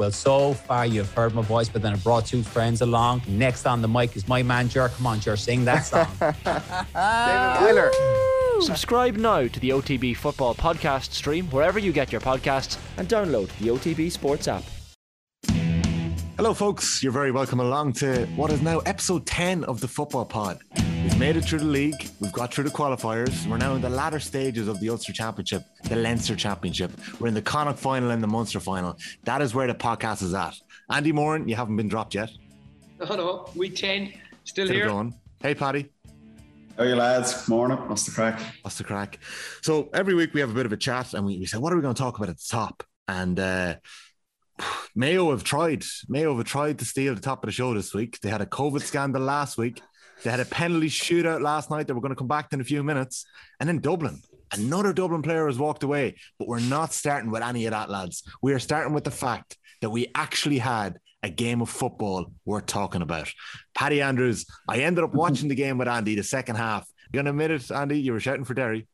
Well, so far you've heard my voice, but then I brought two friends along. Next on the mic is my man, Jer. Come on, Jer, sing that song. David Wheeler. Subscribe now to the OTB Football Podcast stream wherever you get your podcasts and download the OTB Sports app. Hello, folks. You're very welcome along to what is now episode 10 of the Football Pod. We've made it through the league, we've got through the qualifiers, we're now in the latter stages of the Ulster Championship, the Leinster Championship. We're in the Connacht final and the Munster final. That is where the podcast is at. Andy Moran, you haven't been dropped yet. No, no, week 10, still, Still here. going. Hey, Paddy. How are you lads? Morning. What's the crack? What's the crack? So every week we have a bit of a chat and we, we say, what are we going to talk about at the top? And uh, Mayo have tried. Mayo have tried to steal the top of the show this week. They had a COVID scandal last week. They had a penalty shootout last night that we're going to come back to in a few minutes. And then Dublin. Another Dublin player has walked away, but we're not starting with any of that, lads. We are starting with the fact that we actually had a game of football worth talking about. Paddy Andrews, I ended up watching the game with Andy, the second half. You gonna admit it, Andy? You were shouting for Derry.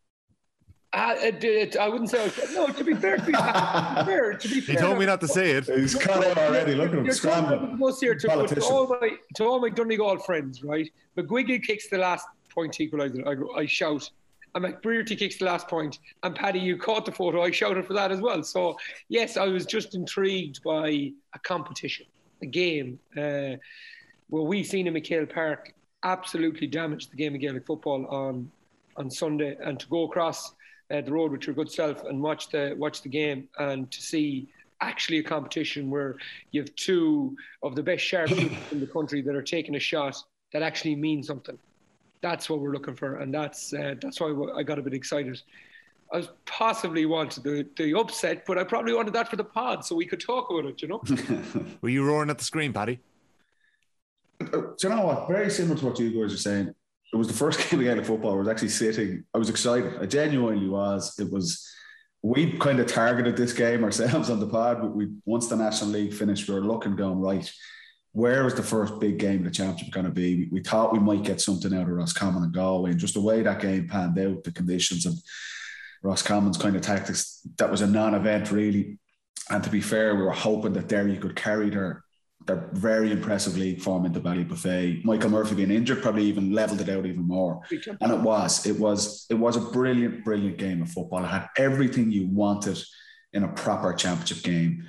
Uh, it, it, I wouldn't say, I was, no, to be fair, to be fair, to be fair. He told me not to say it. He's cut out already. Look at him You're scrambling. talking about us here to, to, all my, to all my Donegal friends, right? McGuigan kicks the last point equaliser. I, go, I shout. And McBrearty kicks the last point. And Paddy, you caught the photo. I shouted for that as well. So, yes, I was just intrigued by a competition, a game. Uh, well, we've seen in MacHale Park absolutely damage the game of Gaelic football on on Sunday, and to go across uh, the road with your good self and watch the watch the game and to see actually a competition where you have two of the best sharpshooters in the country that are taking a shot that actually means something. That's what we're looking for, and that's uh, that's why I got a bit excited. I was possibly wanted the, the upset, but I probably wanted that for the pod so we could talk about it, you know? Were you roaring at the screen, Paddy? Do you know what? Very similar to what you guys are saying. It was the first game we had of Gaelic football. I was actually sitting. I was excited. I genuinely was. It was. We kind of targeted this game ourselves on the pod. But we once the National League finished, we were looking going right. Where was the first big game of the championship going to be? We, we thought we might get something out of Roscommon and Galway, and just the way that game panned out, the conditions and Roscommon's kind of tactics, that was a non-event really. And to be fair, we were hoping that Derry could carry their their very impressive league form into Ballybofey. Michael Murphy being injured probably even leveled it out even more. And it was, it was, it was a brilliant, brilliant game of football. It had everything you wanted in a proper championship game.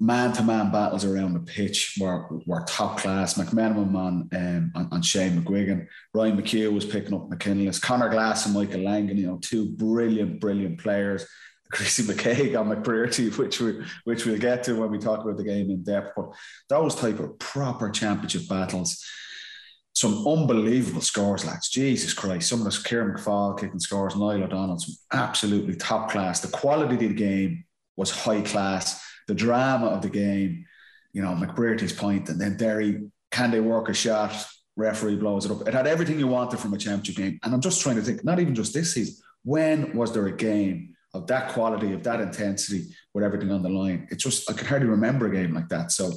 Man-to-man battles around the pitch were, were top class. McMenamin on, um, on, on Shane McGuigan. Ryan McHugh was picking up McKinless. Conor Glass and Michael Langan, you know, two brilliant, brilliant players. Chrissy McKaigue on McBrearty, which we which we'll get to when we talk about the game in depth. But those type of proper championship battles, some unbelievable scores, lads. Jesus Christ, some of those Ciaran McFaul kicking scores, Niall O'Donnell, some absolutely top class. The quality of the game was high class. The drama of the game, you know, McBrearty's point, and then Derry, can they work a shot? Referee blows it up. It had everything you wanted from a championship game. And I'm just trying to think, not even just this season, when was there a game of that quality, of that intensity, with everything on the line. It just, I could hardly remember a game like that. So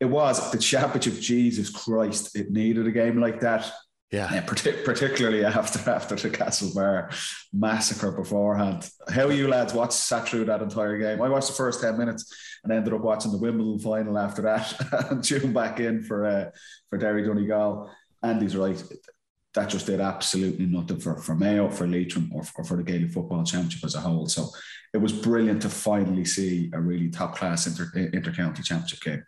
it was the championship. Jesus Christ, it needed a game like that. Yeah. Yeah, partic- particularly after after the Castlebar massacre beforehand. How you lads watched sat through that entire game? I watched the first ten minutes and ended up watching the Wimbledon final after that and tuned back in for uh, for Derry Donegal. Andy's right that just did absolutely nothing for, for Mayo, for Leitrim, or for, or for the Gaelic Football Championship as a whole. So it was brilliant to finally see a really top class inter, inter-county championship game.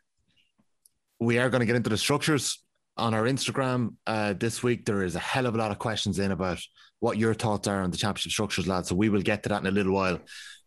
We are going to get into the structures on our Instagram uh, this week. There is a hell of a lot of questions in about what your thoughts are on the championship structures, lads. So we will get to that in a little while.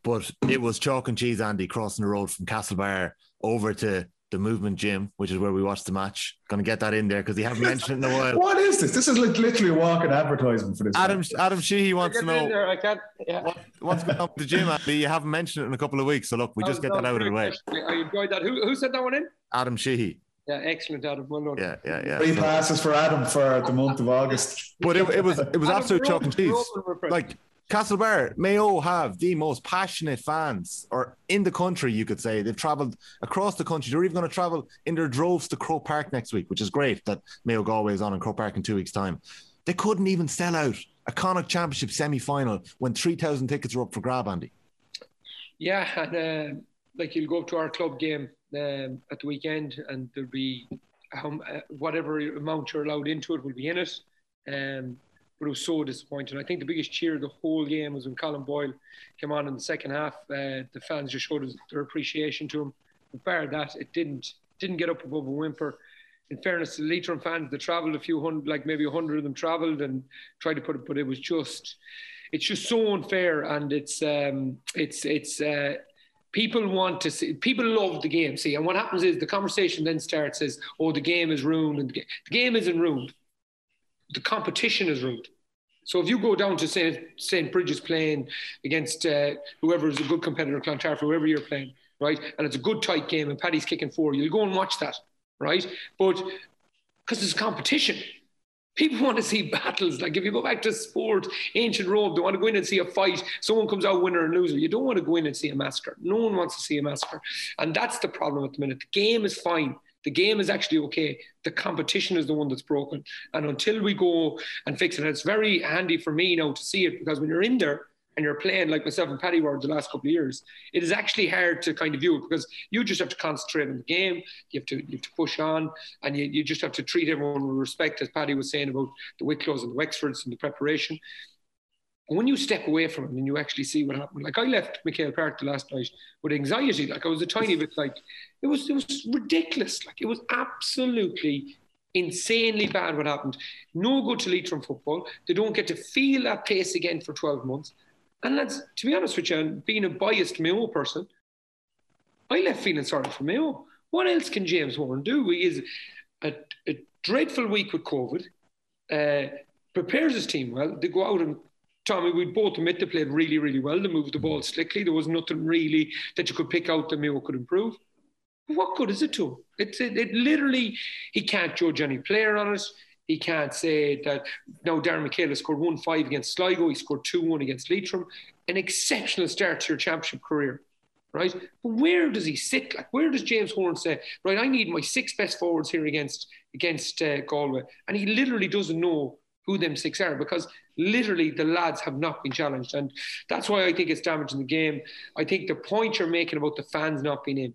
But it was chalk and cheese, Andy, crossing the road from Castlebar over to the movement gym, which is where we watched the match. Going to get that in there because he haven't mentioned it in a while. What is this? This is like literally a walking advertisement for this. Adam Adam Sheehy wants to Get in know there, I can't. Yeah. what, what's going on with the gym, Andy. You haven't mentioned it in a couple of weeks. So look, we oh, just That get was- that out of the way. I I enjoyed that. Who, who sent that one in? Adam Sheehy. Yeah, excellent, Adam. Well done. Yeah, yeah, yeah. Three passes for Adam for the month of August. but it, it was it was Adam, absolute we're chalk and cheese. we're open, we're friends. Like Castlebar, Mayo have the most passionate fans, or in the country, you could say. They've travelled across the country. They're even going to travel in their droves to Croke Park next week, which is great that Mayo Galway is on in Croke Park in two weeks' time. They couldn't even sell out a Connacht Championship semi final when 3,000 tickets were up for grab, Andy. Yeah, and uh, like you'll go to our club game um, at the weekend, and there'll be um, whatever amount you're allowed into it will be in it. Um, but it was so disappointing. I think the biggest cheer of the whole game was when Colin Boyle came on in the second half. Uh, the fans just showed their appreciation to him. But bar that, it didn't didn't get up above a whimper. In fairness to the Leitrim fans, they travelled a few hundred, like maybe a hundred of them travelled and tried to put it, but it was just, it's just so unfair, and it's um, it's it's. Uh, people want to see people love the game see and what happens is the conversation then starts as oh the game is ruined and the game isn't ruined the competition is ruined so if you go down to St. St. Brigid's playing against uh, whoever is a good competitor, Clontarf, whoever you're playing, right, and it's a good tight game and Paddy's kicking four, you'll go and watch that, right? But because it's competition, people want to see battles. Like if you go back to sport, ancient Rome, they want to go in and see a fight. Someone comes out winner and loser. You don't want to go in and see a massacre. No one wants to see a massacre, and that's the problem at the minute. The game is fine. The game is actually okay. The competition is the one that's broken. And until we go and fix it, and it's very handy for me now to see it because when you're in there and you're playing like myself and Paddy were the last couple of years, it is actually hard to kind of view it because you just have to concentrate on the game. You have to you have to push on, and you, you just have to treat everyone with respect, as Paddy was saying about the Wicklow's and the Wexfords and the preparation. And when you step away from it and you actually see what happened, like I left MacHale Park the last night with anxiety, like I was a tiny bit like it was it was ridiculous, like it was absolutely insanely bad what happened. No good to Leitrim football. They don't get to feel that pace again for 12 months. And that's to be honest with you, being a biased Mayo person, I left feeling sorry for Mayo. What else can James Horan do? He is a, a dreadful week with COVID. Uh, prepares his team well. They go out and Tommy, we both admit they played really, really well. They moved the ball slickly. There was nothing really that you could pick out that Mayo could improve. What good is it to him? It's it, it literally he can't judge any player on it. He can't say that now Darren McHale scored one five against Sligo. He scored two one against Leitrim. An exceptional start to your championship career, right? But where does he sit? Like where does James Horan say, right? I need my six best forwards here against against uh, Galway, and he literally doesn't know who them six are because literally the lads have not been challenged. And that's why I think it's damaging the game. I think the point you're making about the fans not being in,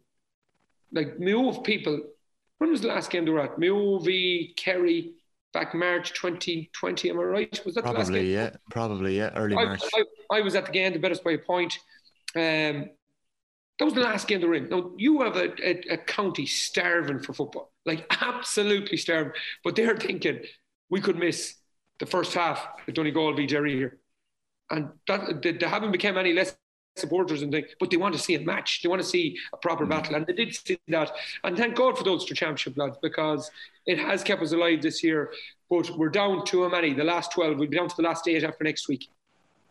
like Move people, when was the last game they were at? Move Kerry back March 2020, am I right? Was that probably, the last game? yeah, probably, yeah, early I, March. I, I, was at the game, the better by a point. Um, that was the last game they were in. Now, you have a, a, a county starving for football, like absolutely starving, but they're thinking we could miss the first half at Donegal v Derry here. And that, they, they haven't become any less supporters and things, but they want to see a match. They want to see a proper mm. battle. And they did see that. And thank God for those two championship lads because it has kept us alive this year. But we're down to how many? The last 12. We'll be down to the last eight after next week.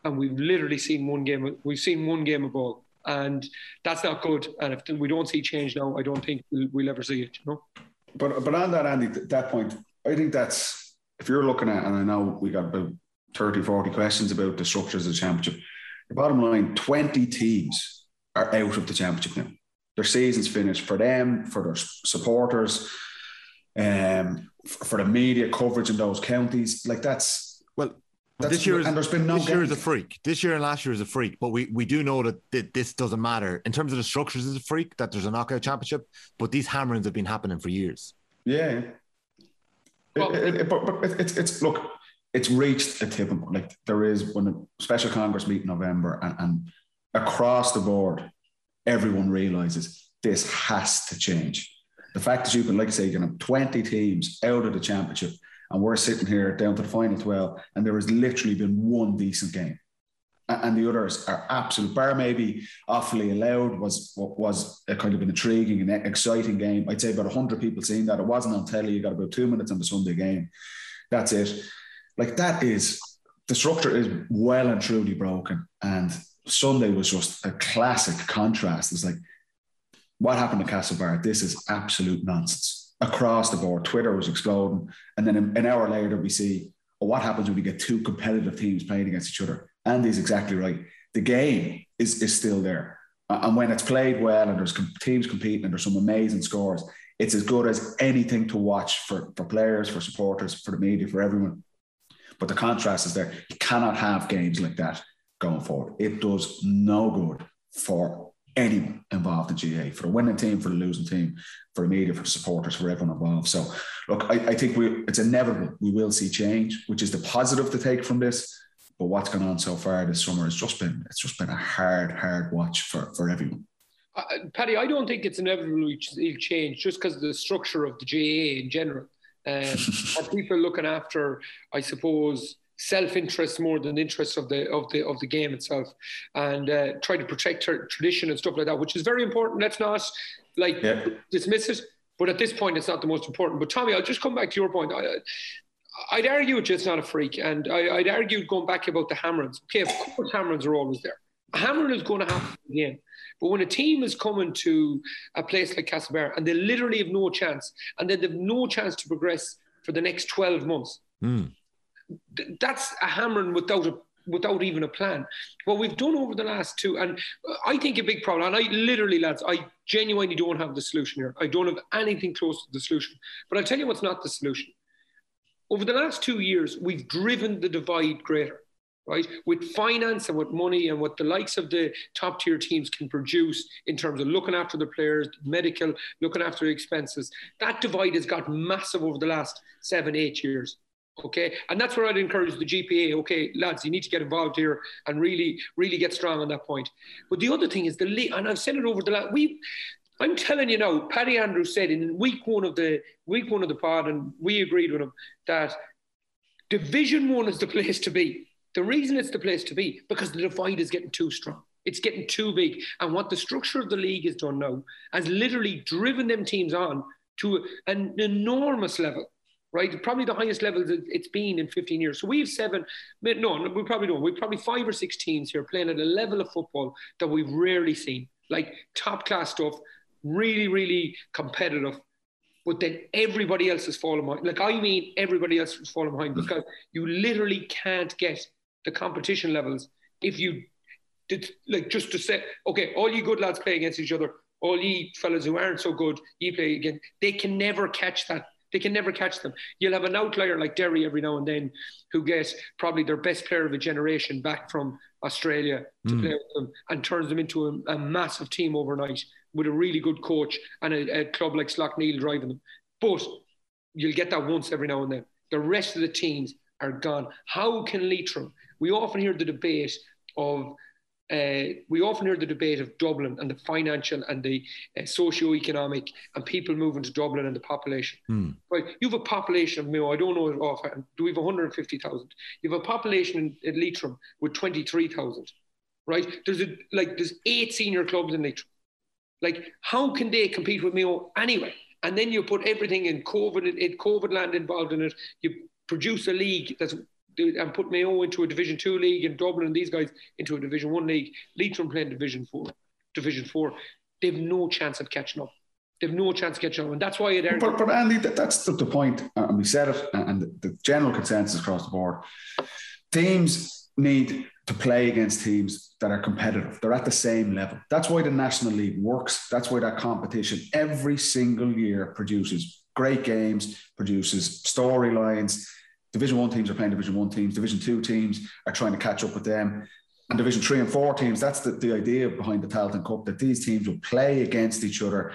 And we've literally seen one game. We've seen one game of ball. And that's not good. And if we don't see change now, I don't think we'll, we'll ever see it, you know? But, but on that, Andy, that point, I think that's if you're looking at, and I know we got about 30, 40 questions about the structures of the championship, the bottom line 20 teams are out of the championship now. Their season's finished for them, for their supporters, um, for the media coverage in those counties. Like that's well, that's, this year is, and there's been no this year is a freak. This year and last year is a freak, but we we do know that th- this doesn't matter in terms of the structures. Is a freak that there's a knockout championship, but these hammerings have been happening for years. Yeah, well, it, it, but, but it's it's look, it's reached a tipping point. Like there is when a special Congress meet in November, and, and across the board, everyone realizes this has to change. The fact that you can, like I say, you can have 20 teams out of the championship, and we're sitting here down to the final 12, and there has literally been one decent game and the others are absolute. Bar maybe awfully allowed was was a kind of an intriguing and exciting game. I'd say about hundred people seeing that. It wasn't on telly. You got about two minutes on the Sunday game. That's it. Like that is the structure is well and truly broken. And Sunday was just a classic contrast. It's like what happened to Castlebar? This is absolute nonsense across the board. Twitter was exploding, and then an hour later we see what happens when we get two competitive teams playing against each other Andy's exactly right. The game is, is still there. And when it's played well and there's teams competing and there's some amazing scores, it's as good as anything to watch for, for players, for supporters, for the media, for everyone. But the contrast is there. You cannot have games like that going forward. It does no good for anyone involved in GA, for the winning team, for the losing team, for the media, for the supporters, for everyone involved. So, look, I, I think we it's inevitable. We will see change, which is the positive to take from this. But what's gone on so far this summer has just been it's just been a hard, hard watch for, for everyone. Uh, Paddy, I don't think it's inevitable it'll change just because of the structure of the GAA in general. Um, and people looking after, I suppose, self-interest more than interest of the of the of the game itself, and uh, try to protect tradition and stuff like that, which is very important. Let's not like yeah. dismiss it, but at this point, it's not the most important. But Tommy, I'll just come back to your point. I, I'd argue it's just not a freak, and I, would argue going back about the Hammerons. Okay, of course, Hammerons are always there. A Hammeron is going to happen again. But when a team is coming to a place like Castlebar and they literally have no chance, and then they've no chance to progress for the next 12 months, mm that's a hammering without a without even a plan. What we've done over the last two, and I think a big problem, and I literally, lads, I genuinely don't have the solution here. I don't have anything close to the solution. But I'll tell you what's not the solution. Over the last two years, we've driven the divide greater, right? With finance and with money and what the likes of the top tier teams can produce in terms of looking after the players, medical, looking after the expenses. That divide has got massive over the last seven, eight years. Okay, and that's where I'd encourage the GPA. Okay, lads, you need to get involved here and really, really get strong on that point. But the other thing is the league, and I've said it over the last we. I'm telling you now, Paddy Andrews said in week one of the week one of the pod, and we agreed with him that Division One is the place to be. The reason it's the place to be because the divide is getting too strong. It's getting too big, and what the structure of the league has done now has literally driven them teams on to an enormous level right? Probably the highest level it's been in 15 years. So we have seven, no, we probably don't. We've probably five or six teams here playing at a level of football that we've rarely seen, like top class stuff, really, really competitive. But then everybody else is falling behind. Like, I mean, everybody else is falling behind because you literally can't get the competition levels if you did, like, just to say, okay, all you good lads play against each other, all you fellas who aren't so good, you play again. They can never catch that they can never catch them. You'll have an outlier like Derry every now and then who gets probably their best player of a generation back from Australia to mm. play with them and turns them into a, a, massive team overnight with a really good coach and a, a club like Slaughtneil driving them. But you'll get that once every now and then. The rest of the teams are gone. How can Leitrim? We often hear the debate of uh, we often hear the debate of Dublin and the financial and the uh, socio-economic and people moving to Dublin and the population. Mm. Right, you have a population of Mayo. I don't know it offhand. Do we have 150,000? You have a population in, in Leitrim with 23,000. Right, there's a like there's eight senior clubs in Leitrim. Like, how can they compete with Mayo anyway? And then you put everything in COVID, in COVID land involved in it. You produce a league that's and put Mayo into a Division Two league and Dublin and these guys into a Division One league. Leitrim playing Division Four, Division Four. They've no chance of catching up. They've no chance of catching up, and that's why it. But, but Andy, that, that's the, the point, and we said it, and the general consensus across the board: teams need to play against teams that are competitive. They're at the same level. That's why the National League works. That's why that competition every single year produces great games, produces storylines, Division one teams are playing Division one teams. Division two teams are trying to catch up with them. And Division three and four teams, that's the, the idea behind the Tailteann Cup, that these teams will play against each other.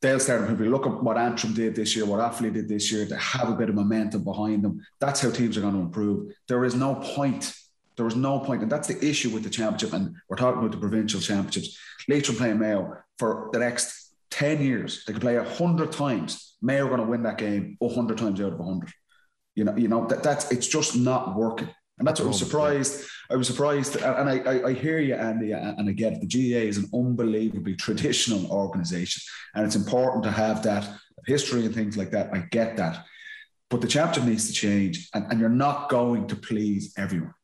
They'll start, we look at what Antrim did this year, what Offaly did this year, they have a bit of momentum behind them. That's how teams are going to improve. There is no point. There is no point, and that's the issue with the championship. And we're talking about the provincial championships. Leitrim playing Mayo for the next 10 years. They could play 100 times. Mayo are going to win that game 100 times out of 100. You know, you know that that's it's just not working. And that's what I was surprised. I was surprised, and I, I, I, hear you, Andy, and it. The GAA is an unbelievably traditional organisation, and it's important to have that history and things like that. I get that, but the championship needs to change, and, and you're not going to please everyone.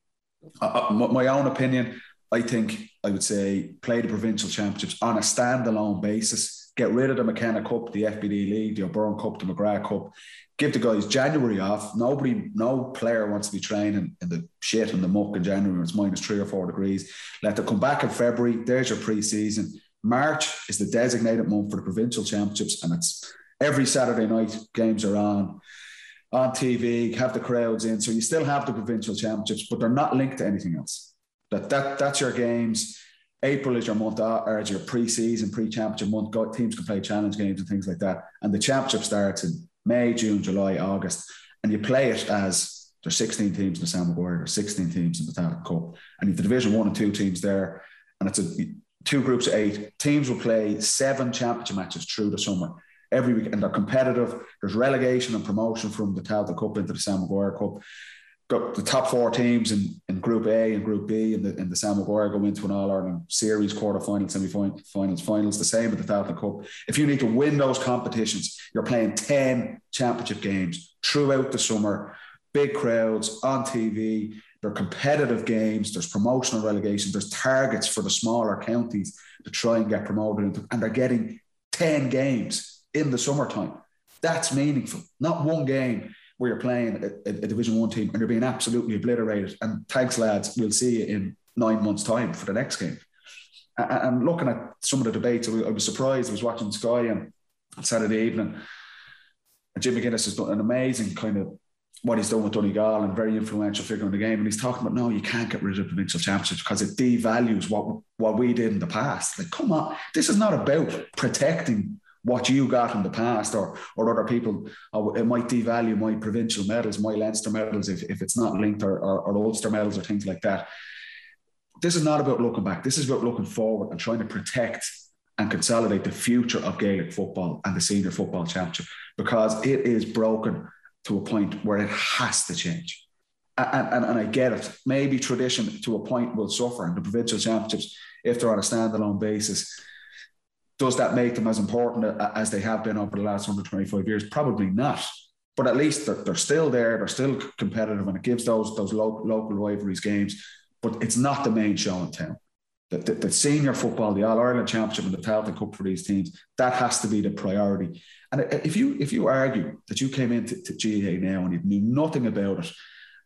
My own opinion, I think I would say play the provincial championships on a standalone basis. Get rid of the McKenna Cup, the FBD League, the O'Byrne Cup, the McGrath Cup, give the guys January off. Nobody, no player wants to be training in the shit and the muck in January. When it's minus three or four degrees. Let them come back in February. There's your pre-season. March is the designated month for the provincial championships, and it's every Saturday night games are on on TV. Have the crowds in, so you still have the provincial championships, but they're not linked to anything else. That that that's your games. April is your month, uh, or is your pre-season, pre-championship month. Go, teams can play challenge games and things like that. And the championship starts in May, June, July, August, and you play it as there's 16 teams in the Sam Maguire, there's 16 teams in the Tailteann Cup, and you've the Division One and Two teams there, and it's a two groups of eight. Teams will play seven championship matches through the summer every week, and they're competitive. There's relegation and promotion from the Tailteann Cup into the Sam Maguire Cup got the top four teams in, in Group A and Group B in the in the Sam Maguire go into an All Ireland series, quarter final, semi finals, finals. The same with the Tailteann Cup. If you need to win those competitions, you're playing ten championship games throughout the summer. Big crowds on TV. They're competitive games. There's promotional relegation. There's targets for the smaller counties to try and get promoted, and they're getting ten games in the summertime. That's meaningful. Not one game where you're playing a, a, Division One team and you're being absolutely obliterated. And thanks, lads, we'll see you in nine months' time for the next game. And, looking at some of the debates, I was surprised. I was watching Sky on Saturday evening. Jim McGuinness has done an amazing kind of what he's done with Donegal and very influential figure in the game. And he's talking about no, you can't get rid of provincial championships because it devalues what what we did in the past. Like, come on, this is not about protecting what you got in the past or or other people oh, it might devalue my provincial medals my Leinster medals if, if it's not linked or, or, or Ulster medals or things like that. This is not about looking back. This is about looking forward and trying to protect and consolidate the future of Gaelic football and the senior football championship because it is broken to a point where it has to change. And, and, and I get it. Maybe tradition to a point will suffer and the provincial championships if they're on a standalone basis does that make them as important as they have been over the last 125 years? Probably not. But at least they're, they're still there. They're still competitive, and it gives those those local, local rivalries games. But it's not the main show in town. The, the, the senior football, the All Ireland Championship, and the Tailteann Cup for these teams, that has to be the priority. And if you if you argue that you came into to GAA now and you knew nothing about it,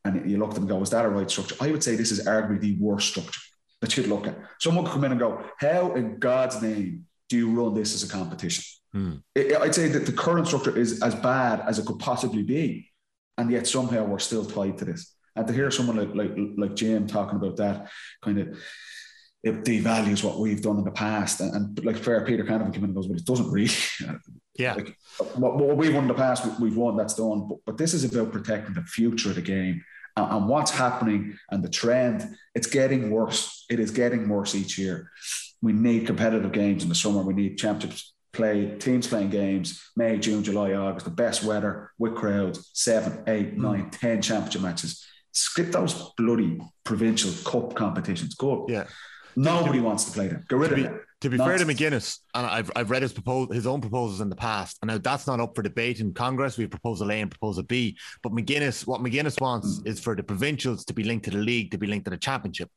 and you looked at and go, "Is that a right structure?" I would say this is arguably the worst structure that you'd look at. Someone could come in and go, "How in God's name do you run this as a competition? Hmm. I'd say that the current structure is as bad as it could possibly be, and yet somehow we're still tied to this. And to hear someone like like like Jim talking about that kind of it devalues what we've done in the past. And, and like fair Peter kind of came in and goes, well, it doesn't really. Yeah. Like, what, what we've won in the past, we've won, that's done. But, but this is about protecting the future of the game and, and what's happening and the trend. It's getting worse. It is getting worse each year we need competitive games in the summer. We need championships play, teams playing games, May, June, July, August, the best weather with crowds, seven, eight, mm. nine, ten championship matches. Skip those bloody provincial cup competitions. Good. Yeah. Nobody wants to play them. Get rid to of be, them. To be fair to McGuinness, and I've, I've read his propos- his own proposals in the past, and now that's not up for debate in Congress. We have proposal A and proposal B. But McGuinness, what McGuinness wants mm. is for the provincials to be linked to the league, to be linked to the championship.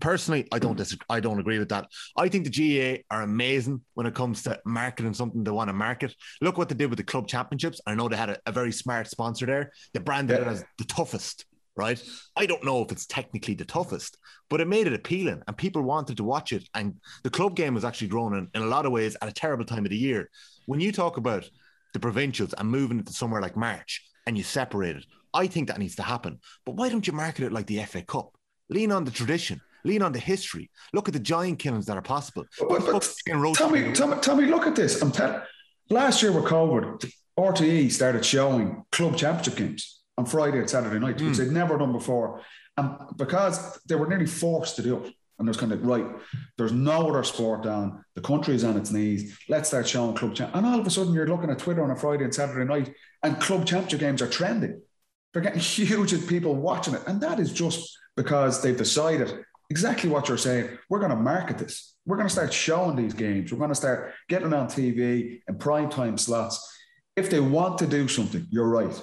Personally, I don't disagree. I don't agree with that. I think the GAA are amazing when it comes to marketing something they want to market. Look what they did with the club championships. I know they had a, a very smart sponsor there. They branded yeah. it as the toughest right? I don't know if it's technically the toughest, but it made it appealing and people wanted to watch it. And the club game was actually grown in, in a lot of ways at a terrible time of the year. When you talk about the provincials and moving it to somewhere like March and you separate it, I think that needs to happen. But why don't you market it like the FA Cup? Lean on the tradition, lean on the history. Look at the giant killings that are possible. But, but, Tommy, Tommy, Tommy, look at this. I'm telling. Last year with COVID, RTE started showing club championship games on Friday and Saturday night, mm. which they'd never done before. And because they were nearly forced to do it. And there's kind of right, there's no other sport on. The country is on its knees. Let's start showing club champ. And all of a sudden, you're looking at Twitter on a Friday and Saturday night, and club championship games are trending. They're getting huge at people watching it, and that is just because they've decided exactly what you're saying. We're going to market this. We're going to start showing these games. We're going to start getting on TV in prime time slots. If they want to do something, you're right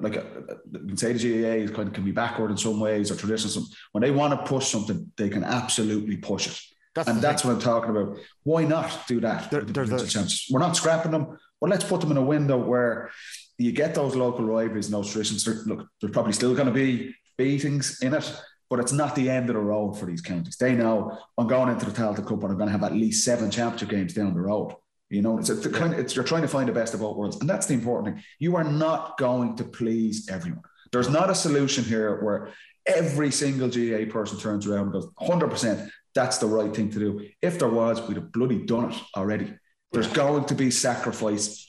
like uh, uh, you can say the GAA is kind of can be backward in some ways or traditional. When they want to push something, they can absolutely push it. That's and that's thing. what I'm talking about. Why not do that? There, there's a chance. We're not scrapping them, but let's put them in a window where you get those local rivalries and those traditions. Look, there's probably still going to be beatings in it, but it's not the end of the road for these counties. They know I'm going into the Tailteann Cup and I'm going to have at least seven championship games down the road. You know, it's, a, kind of, it's you're trying to find the best of both worlds, and that's the important thing. You are not going to please everyone. There's not a solution here where every single GA person turns around and goes, 100%, that's the right thing to do. If there was, we'd have bloody done it already. There's going to be sacrifice,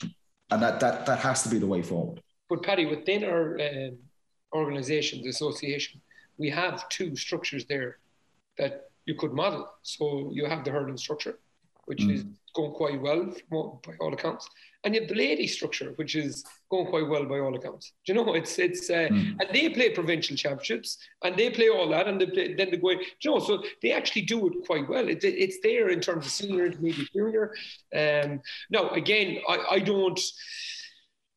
and that that that has to be the way forward. But Paddy, within our um, organisation, the association, we have two structures there that you could model. So you have the hurling structure, which mm. is going quite well by all accounts, and you have the lady structure, which is going quite well by all accounts. Do you know, it's it's uh, mm. and they play provincial championships and they play all that, and they play, then they go. You know, so they actually do it quite well. It, it's there in terms of senior, intermediate, junior. Um, now, again, I, I don't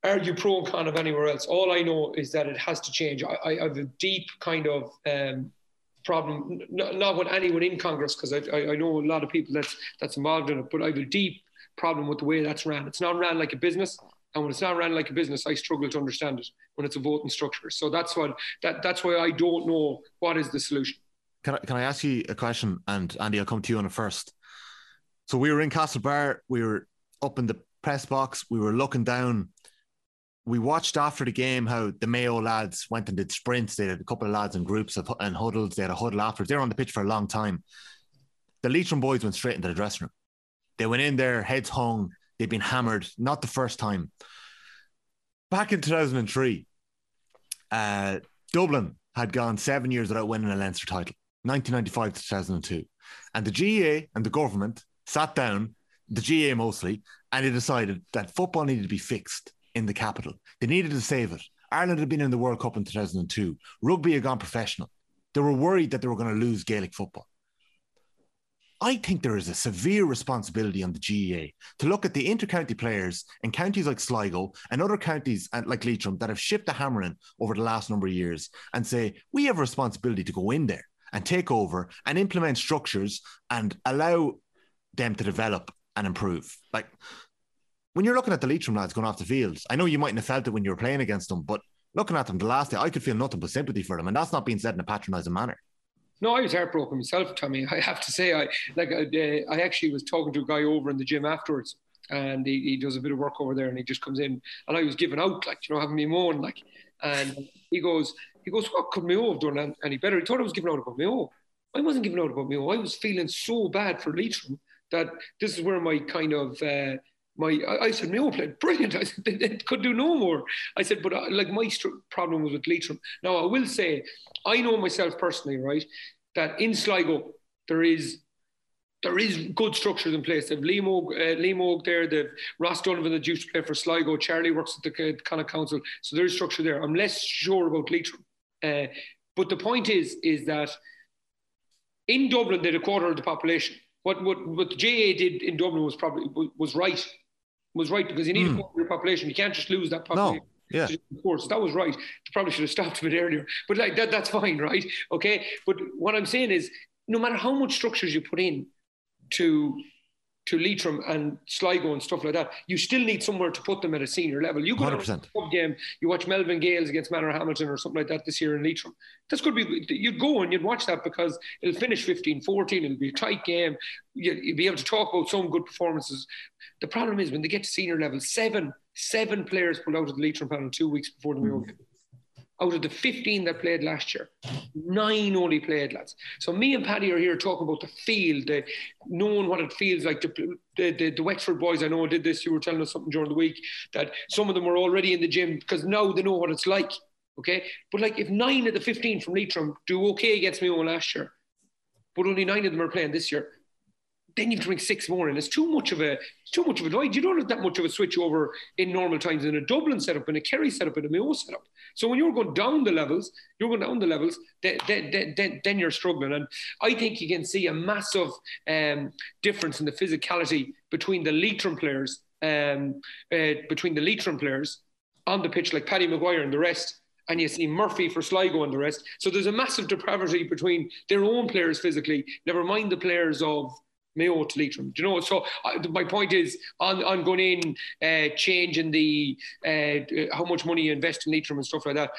argue pro and con of anywhere else. All I know is that it has to change. I, I have a deep kind of um, problem, not, not with anyone in Congress, because I, I, I, know a lot of people that's that's involved in it, but I have a deep problem with the way that's ran. It's not ran like a business. And when it's not ran like a business, I struggle to understand it when it's a voting structure. So that's what that that's why I don't know what is the solution. Can I can I ask you a question? And Andy, I'll come to you on it first. So we were in Castlebar, we were up in the press box, we were looking down we watched after the game how the Mayo lads went and did sprints. They had a couple of lads in groups and huddles. They had a huddle afterwards. They were on the pitch for a long time. The Leitrim boys went straight into the dressing room. They went in there, heads hung. They'd been hammered, not the first time. Back in 2003, uh, Dublin had gone seven years without winning a Leinster title, 1995 to 2002. And the GAA and the government sat down, the GAA mostly, and they decided that football needed to be fixed in the capital. They needed to save it. Ireland had been in the World Cup in 2002. Rugby had gone professional. They were worried that they were going to lose Gaelic football. I think there is a severe responsibility on the GAA to look at the intercounty players in counties like Sligo and other counties uh, like Leitrim that have shipped the hammer in over the last number of years and say, we have a responsibility to go in there and take over and implement structures and allow them to develop and improve. Like when you're looking at the Leitrim lads going off the fields, I know you mightn't have felt it when you were playing against them, but looking at them the last day, I could feel nothing but sympathy for them, and that's not being said in a patronising manner. No, I was heartbroken myself, Tommy. I have to say, I like uh, I actually was talking to a guy over in the gym afterwards, and he, he does a bit of work over there, and he just comes in, and I was giving out, like you know, having me moan, like, and he goes, he goes, what could Mayo have done any better? He thought I was giving out about Mayo. I wasn't giving out about Mayo. I was feeling so bad for Leitrim that this is where my kind of uh, my I, said Mayo played brilliant. I said they, they, could do no more. I said, but uh, like my st- problem was with Leitrim. Now I will say, I know myself personally, right, that in Sligo there is there is good structures in place. They've Liam Og, uh, Liam Og there, they've Ross Donovan that used to for Sligo. Charlie works at the uh, Connacht Council, so there's structure there. I'm less sure about Leitrim, uh, but the point is, is that in Dublin they're a quarter of the population. What what what the GAA did in Dublin was probably was right was right because you need mm. your population. You can't just lose that population. No. Yeah. Of course, that was right. You probably should have stopped a bit earlier, but like that, that's fine, right? Okay. But what I'm saying is, no matter how much structures you put in to to Leitrim and Sligo and stuff like that, you still need somewhere to put them at a senior level. You go 100%. to a pub game, you watch Melvin Gaels against Manorhamilton or something like that this year in Leitrim. That's going to be, you'd go and you'd watch that because it'll finish 15 14, it'll be a tight game. You'll be able to talk about some good performances. The problem is when they get to senior level, seven, seven players pulled out of the Leitrim panel two weeks before the Mayo game out of the 15 that played last year, nine only played, lads. So me and Paddy are here talking about the field, the, knowing what it feels like. The, the, the, Wexford boys, I know did this. You were telling us something during the week that some of them were already in the gym because now they know what it's like. Okay, but like if nine of the 15 from Leitrim do okay against me on last year, but only nine of them are playing this year, then you drink six more and It's too much of a too much of a divide. You don't have that much of a switch over in normal times in a Dublin setup, in a Kerry setup, in a Mayo setup. So when you're going down the levels, you're going down the levels, then, then, then, then you're struggling. And I think you can see a massive um, difference in the physicality between the Leitrim players, um, uh, between the Leitrim players on the pitch, like Paddy Maguire and the rest, and you see Murphy for Sligo and the rest. So there's a massive depravity between their own players physically, never mind the players of Mayo to Leitrim. Do you know? So uh, my point is on, on going in, uh, changing the uh, how much money you invest in Leitrim and stuff like that.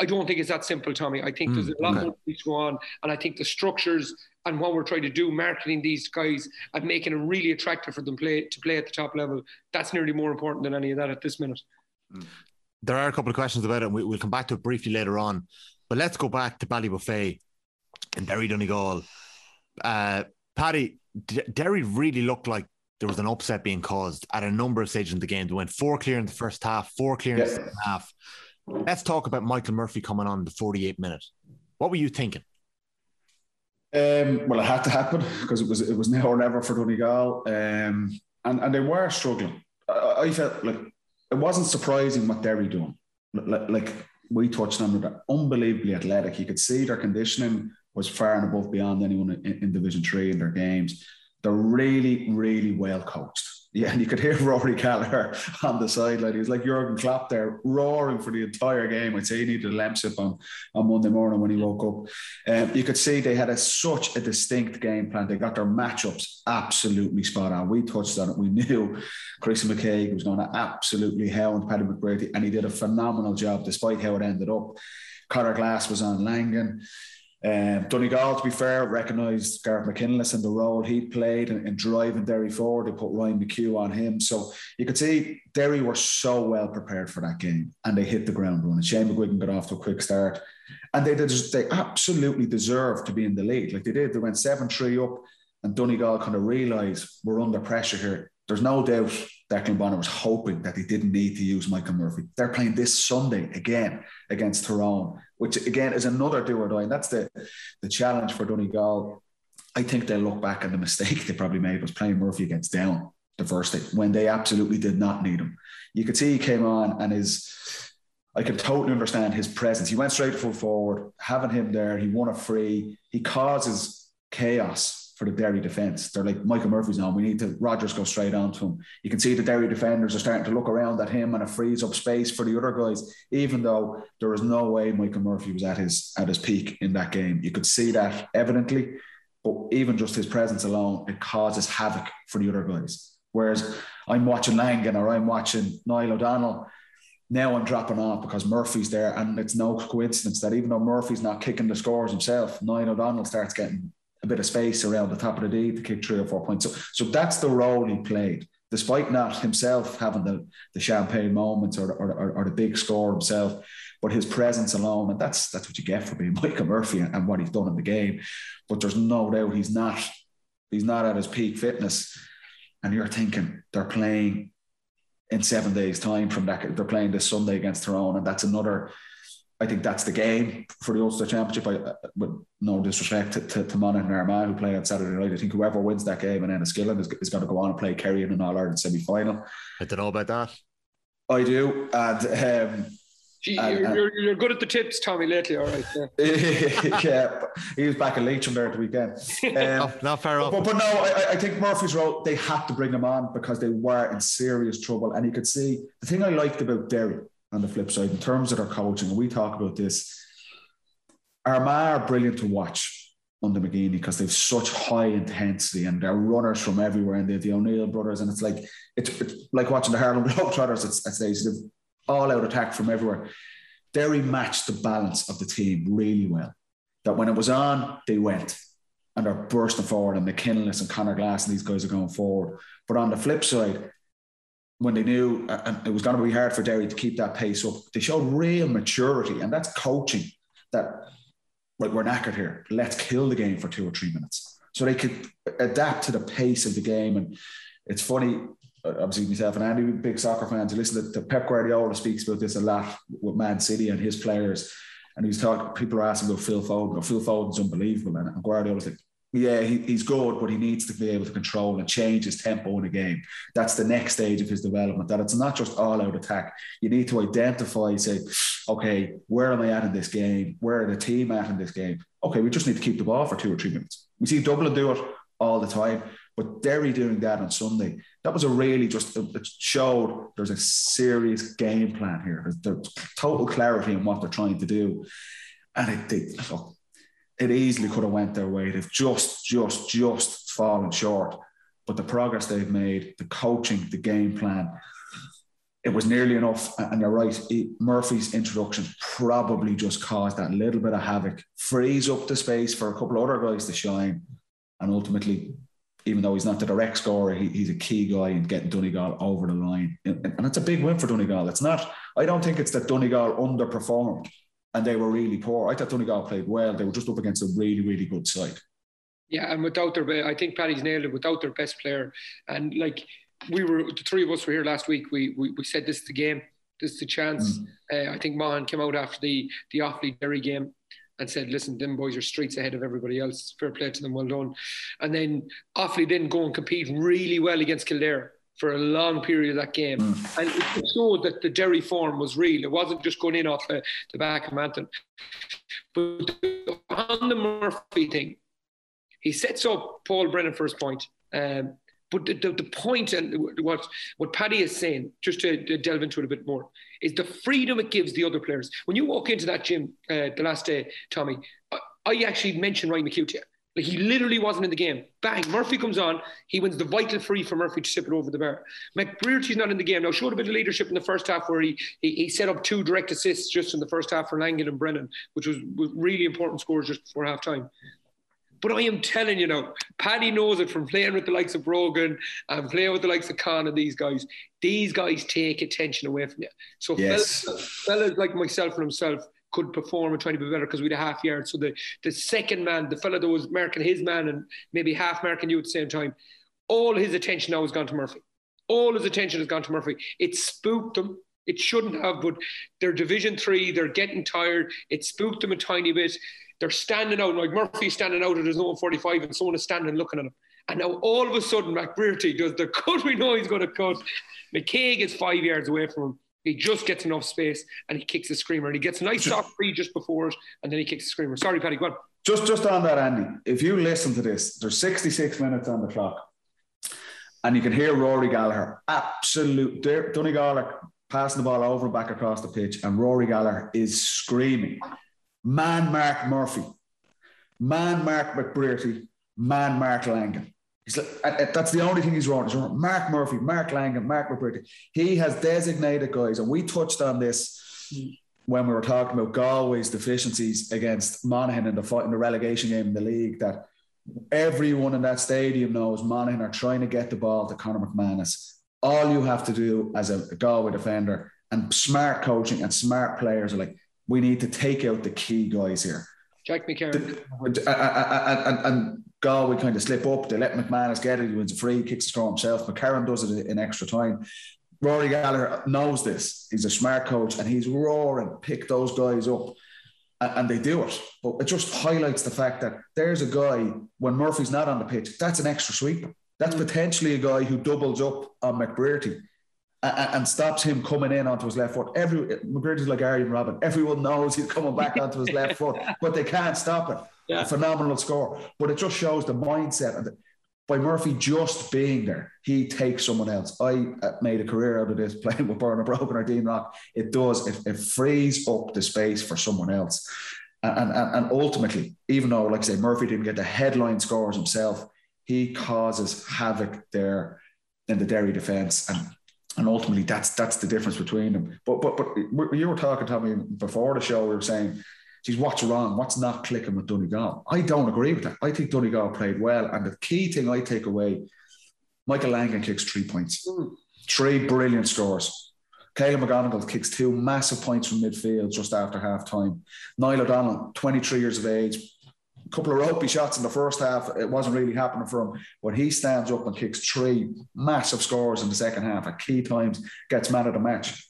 I don't think it's that simple, Tommy. I think mm, there's a lot okay. more to go on, and I think the structures and what we're trying to do, marketing these guys and making them really attractive for them play to play at the top level. That's nearly more important than any of that at this minute. Hmm. There are a couple of questions about it, and we, will come back to it briefly later on. But let's go back to Ballybofey and Derry Donegal. Uh, Paddy, D- Derry really looked like there was an upset being caused at a number of stages in the game. They went four clear in the first half, four clear in the second half. Let's talk about Michael Murphy coming on in the 48 minute. What were you thinking? Um, well, it had to happen because it was it was now or never for Donegal, um, and and they were struggling. I, I felt like it wasn't surprising what Derry doing. Like, like we touched on, they're unbelievably athletic. You could see their conditioning was far and above beyond anyone in, in Division Three in their games. They're really, really well coached. Yeah, and you could hear Rory Gallagher on the sideline. He was like Jurgen Klopp there, roaring for the entire game. I'd say he needed a Lemsip on, on Monday morning when he woke up. Um, you could see they had a, such a distinct game plan. They got their matchups absolutely spot on. We touched on it. We knew Chris McKaigue was going to absolutely hound Paddy McBrearty, and he did a phenomenal job despite how it ended up. Conor Glass was on Langan. Um, Donegal, to be fair, recognised Gareth McKinless and the role he played in, in driving Derry forward. They put Ryan McHugh on him. So you could see Derry were so well prepared for that game and they hit the ground running. Shane McGuigan got off to a quick start and they, did, they absolutely deserved to be in the lead. Like they did. They went 7 3 up and Donegal kind of realised we're under pressure here. There's no doubt Declan Bonner was hoping that they didn't need to use Michael Murphy. They're playing this Sunday again against Tyrone, which again is another do or die. And that's the, the challenge for Donegal. I think they'll look back at the mistake they probably made was playing Murphy against Down the first day when they absolutely did not need him. You could see he came on and his I can totally understand his presence. He went straight full forward, having him there, he won a free, he causes chaos for the Derry defence. They're like Michael Murphy's on. We need to Rogers go straight on to him. You can see the Derry defenders are starting to look around at him and it frees up space for the other guys, even though there was no way Michael Murphy was at his at his peak in that game. You could see that evidently, but even just his presence alone, it causes havoc for the other guys. Whereas I'm watching Langan or I'm watching Niall O'Donnell. Now I'm dropping off because Murphy's there, and it's no coincidence that even though Murphy's not kicking the scores himself, Niall O'Donnell starts getting a bit of space around the top of the D to kick three or four points. So, so that's the role he played, despite not himself having the, the champagne moments or, or, or, or the big score himself, but his presence alone. And that's that's what you get for being Michael Murphy and, and what he's done in the game. But there's no doubt he's not he's not at his peak fitness. And you're thinking they're playing in seven days' time from that. They're playing this Sunday against Tyrone, and that's another I think that's the game for the Ulster Championship. I, with no disrespect to, to, to Monaghan and Armagh, who play on Saturday night, I think whoever wins that game and then Enniskillen is, is going to go on and play Kerry in an All Ireland semi final. I don't know about that. I do. And um, Gee, And- you're, and- you're, you're good at the tips, Tommy, lately. All right. Yeah. yeah, he was back in Leitrim there at the weekend. Um, Not, not far off. but, but no, I, I think Murphy's role, they had to bring him on because they were in serious trouble. And you could see the thing I liked about Derry on the flip side, in terms of their coaching, and we talk about this, Armagh are brilliant to watch under McGeeney because they've such high intensity and they're runners from everywhere and they're the O'Neill brothers. And it's like it's, it's like watching the Harlem Globetrotters at, at. They've all out attack from everywhere. Derry matched the balance of the team really well. That when it was on, they went and they're bursting forward, and McKinless and Conor Glass and these guys are going forward. But on the flip side, when they knew uh, it was going to be hard for Derry to keep that pace up, they showed real maturity, and that's coaching. That like we're knackered here. Let's kill the game for two or three minutes, so they could adapt to the pace of the game. And it's funny, uh, obviously myself and Andy, big soccer fans. You listen to, to Pep Guardiola speaks about this a lot with Man City and his players. And he's talking. People are asking about Phil Foden. Phil Foden's unbelievable, and Guardiola's like, yeah, he, he's good, but he needs to be able to control and change his tempo in a game. That's the next stage of his development. That it's not just all out attack. You need to identify, say, okay, where am I at in this game? Where are the team at in this game? Okay, we just need to keep the ball for two or three minutes. We see Dublin do it all the time, but Derry doing that on Sunday, that was a really just it showed there's a serious game plan here. There's, there's total clarity in what they're trying to do, and it they, look, it easily could have went their way. They've just, just, just fallen short. But the progress they've made, the coaching, the game plan, it was nearly enough. And you're right, Murphy's introduction probably just caused that little bit of havoc, frees up the space for a couple of other guys to shine. And ultimately, even though he's not the direct scorer, he, he's a key guy in getting Donegal over the line. And, and a big win for Donegal. It's not, I don't think it's that Donegal underperformed and they were really poor. I thought Donegal played well. They were just up against a really, really good side. Yeah, and without their, I think Paddy's nailed it. Without their best player, and like we were, the three of us were here last week. We we, we said this is the game, this is the chance. Mm. Uh, I think Maughan came out after the the Offaly Derry game and said, "Listen, them boys are streets ahead of everybody else. Fair play to them, well done." And then Offaly didn't go and compete really well against Kildare for a long period of that game. Mm. And it showed that the Derry form was real. It wasn't just going in off the, the back of Manton. But on the Murphy thing, he sets up Paul Brennan for his point. Um, but the, the, the, point and what what Paddy is saying, just to, to, delve into it a bit more, is the freedom it gives the other players. When you walk into that gym uh, the last day, Tommy, I, I actually mentioned Ryan McHugh to you. Like he literally wasn't in the game. Bang, Murphy comes on. He wins the vital free for Murphy to sip it over the bar. McBrearty's not in the game. Now, showed a bit of leadership in the first half where he, he, he set up two direct assists just in the first half for Langan and Brennan, which was, was really important scores just before half time. But I am telling you now, Paddy knows it from playing with the likes of Brogan and playing with the likes of Khan and these guys. These guys take attention away from you. So yes. fellas, fellas like myself and himself could perform and trying to be better because we had a half yard. So the, the second man, the fellow that was marking his man and maybe half marking you at the same time, all his attention now has gone to Murphy. All his attention has gone to Murphy. It spooked them. It shouldn't have, but they're Division Three. They're getting tired. It spooked them a tiny bit. They're standing out like Murphy's standing out at his own 45, and someone is standing looking at him. And now all of a sudden, McBrearty does the cut we know he's going to cut. McKaigue is five yards away from him. He just gets enough space and he kicks the screamer. And he gets a nice soft free just before it, and then he kicks the screamer. Sorry, Paddy, go on. Just, just on that, Andy, if you listen to this, there's 66 minutes on the clock, and you can hear Rory Gallagher, absolute Donegal passing the ball over and back across the pitch, and Rory Gallagher is screaming, "Man, Mark Murphy, man, Mark McBrearty, man, Mark Langan." He's like, that's the only thing he's wrong. He's wrong. Mark Murphy, Mark Langan, Mark McBrearty. He has designated guys, and we touched on this when we were talking about Galway's deficiencies against Monaghan in the fight in the relegation game in the league. That everyone in that stadium knows Monaghan are trying to get the ball to Conor McManus. All you have to do as a Galway defender and smart coaching and smart players are like, we need to take out the key guys here. Jack McCarron. And, and, and Galway kind of slip up. They let McManus get it. He wins a free, kicks the score himself. McCarron does it in extra time. Rory Gallagher knows this. He's a smart coach and he's roaring, pick those guys up. And they do it. But it just highlights the fact that there's a guy, when Murphy's not on the pitch, that's an extra sweeper. That's mm. potentially a guy who doubles up on McBrearty and, stops him coming in onto his left foot. Every McBrearty's like Arjen Robben. Everyone knows he's coming back onto his left foot, but they can't stop it. Yeah. A phenomenal score. But it just shows the mindset of the, by Murphy just being there, he takes someone else. I uh, made a career out of this playing with Bernard Brogan or Dean Rock. It does, it, it frees up the space for someone else. And, and, and ultimately, even though, like I say, Murphy didn't get the headline scores himself, he causes havoc there in the Derry defence. And and ultimately that's that's the difference between them. But but but you were talking to me before the show. We were saying geez, what's wrong? What's not clicking with Donegal? I don't agree with that. I think Donegal played well. And the key thing I take away, Michael Langan kicks three points, mm. three brilliant scores. Caolan McGonagle kicks two massive points from midfield just after half time. Niall O'Donnell, 23 years of age, couple of ropey shots in the first half. It wasn't really happening for him, but he stands up and kicks three massive scores in the second half at key times, gets man of the match.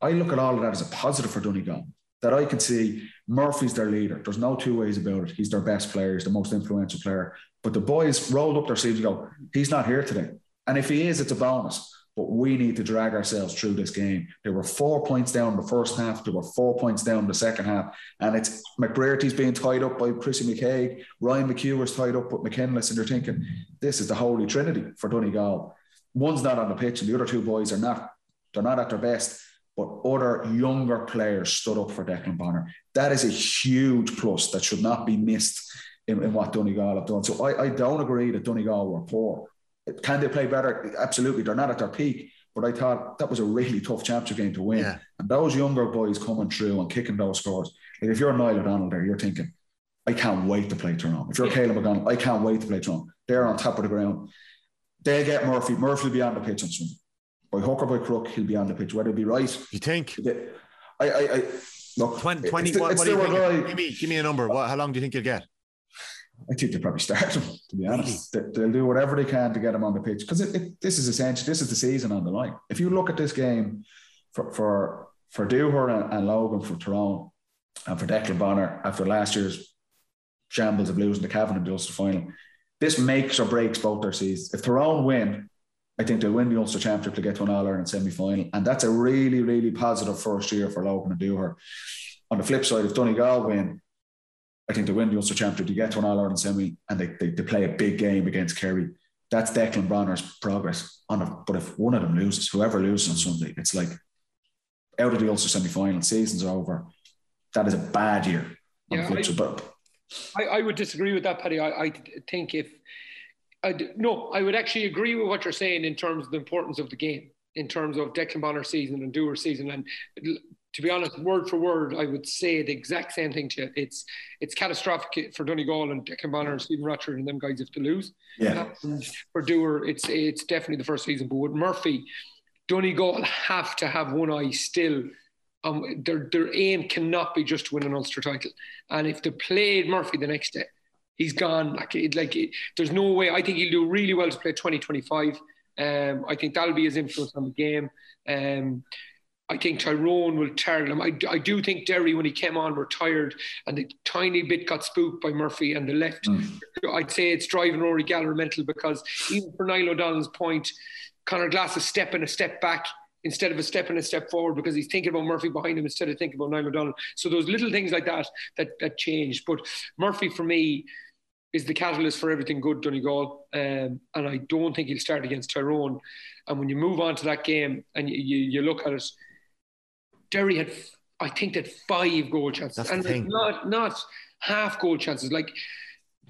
I look at all of that as a positive for Donegal that I can see Murphy's their leader. There's no two ways about it. He's their best player, he's the most influential player. But the boys rolled up their sleeves and go, he's not here today. And if he is, it's a bonus. But we need to drag ourselves through this game. There were four points down in the first half. There were four points down the second half. And it's McBrearty's being tied up by Chrissy McKaigue. Ryan McHugh was tied up with McKinless. And you're thinking, this is the holy trinity for Donegal. One's not on the pitch and the other two boys are not. They're not at their best but other younger players stood up for Declan Bonner. That is a huge plus that should not be missed in, in what Donegal have done. So I, I don't agree that Donegal were poor. Can they play better? Absolutely. They're not at their peak, but I thought that was a really tough championship game to win. Yeah. And those younger boys coming through and kicking those scores. Like if you're Niall O'Donnell there, you're thinking, I can't wait to play Tyrone. If you're Caleb McDonald, I can't wait to play Tyrone. They're on top of the ground. They get Murphy. Murphy will be on the pitch on Sunday by hook or by crook, he'll be on the pitch. Whether it be right, you think? I, I, I look. 20, 20 it's, what, it's what do you think? Guy, give me, give me a number. What, how long do you think you'll get? I think they'll probably start him. To be honest, they, will do whatever they can to get him on the pitch because this is essential. This is the season on the line. If you look at this game for for for Dooher and, and Logan for Tyrone and for Declan Bonner after last year's shambles of losing the Cavan in the Ulster final, this makes or breaks both their seasons. If Tyrone win, I think they'll win the Ulster Championship to get to an All Ireland semi final, and that's a really really positive first year for Logan and Dooher. On the flip side, if Donegal win, I think they win the Ulster Championship to get to an All Ireland semi and they, they, they, play a big game against Kerry. That's Declan Bonner's progress on it. But if one of them loses, whoever loses on Sunday, it's like out of the Ulster semi final, season's are over. That is a bad year. Yeah, I, I, I, would disagree with that, Paddy. I, I think if I, no, I would actually agree with what you're saying in terms of the importance of the game, in terms of Declan Bonner season and Dooher season. And to be honest, word for word, I would say the exact same thing to you. It's it's catastrophic for Donegal and Declan Bonner and Stephen Rochford and them guys if they lose. Yeah. And for Dooher, it's it's definitely the first season. But with Murphy, Donegal have to have one eye still. Um, their their aim cannot be just to win an Ulster title. And if they played Murphy the next day, he's gone. Like it, like it, there's no way. I think he'll do really well to play 2025. Um, I think that'll be his influence on the game. Um, I think Tyrone will target him. I, I do think Derry, when he came on, were tired and the tiny bit got spooked by Murphy and the left. Mm. I'd say it's driving Rory Gallagher mental because even for Niall O'Donnell's point, Conor Glass is stepping a step back instead of a step and a step forward because he's thinking about Murphy behind him instead of thinking about Niall O'Donnell. So those little things like that that that changed. But Murphy for me is the catalyst for everything good Donegal, um, and I don't think he'll start against Tyrone. And when you move on to that game and you, you, you look at it Derry had, I think, that five goal chances, That's and not not half goal chances. Like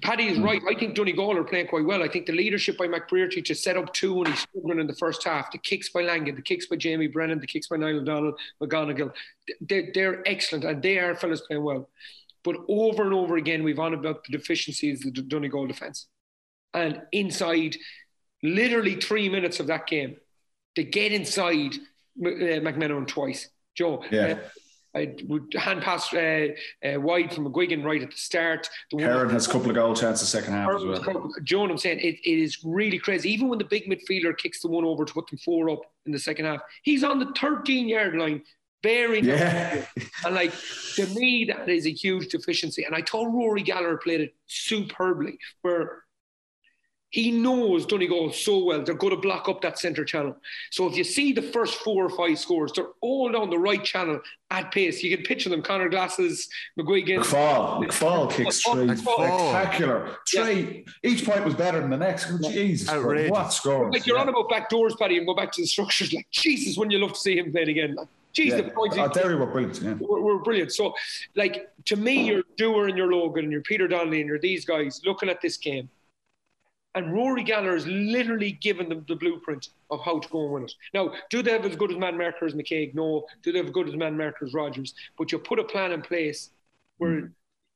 Paddy is mm. right. I think Donegal are playing quite well. I think the leadership by McBrearty to set up two and he's struggling in the first half. The kicks by Langan, the kicks by Jamie Brennan, the kicks by Niall O'Donnell, McGonagle. They're, they're excellent and they are fellas playing well. But over and over again, we've on about the deficiencies of the Donegal defence. And inside literally three minutes of that game, they get inside uh, McMenamin twice. Joe. Yeah. Uh, I would hand pass uh, uh, wide from McGuigan right at the start. The Heron has a couple of goal chances second half as well. Joan, I'm saying it, it is really crazy. Even when the big midfielder kicks the one over to put them four up in the second half, he's on the 13 yard line, bearing. Yeah. and like to me, that is a huge deficiency. And I told Rory Gallagher played it superbly, where he knows Donegal so well. They're going to block up that centre channel. So if you see the first four or five scores, they're all down the right channel at pace. You can picture them: Conor Glasses, McGuigan. McFaul, McFaul kicks oh, straight, spectacular. Straight. Yeah. Each point was better than the next. Oh, Jesus, Outrageous. what scores! Like you're yeah. on about back doors, Paddy, and go back to the structures. Like Jesus, when you love to see him playing again. Like, Jeez, yeah. the points. Oh, uh, Derry were brilliant. Yeah. Were, were, brilliant. So, like to me, you're Dooher and you're Logan and you're Peter Donnelly and you're these guys looking at this game and Rory Gallagher has literally given them the blueprint of how to go and win it. Now, do they have as good as man marker as McKaigue? No. Do they have as good as man marker as Rogers? But you put a plan in place where mm.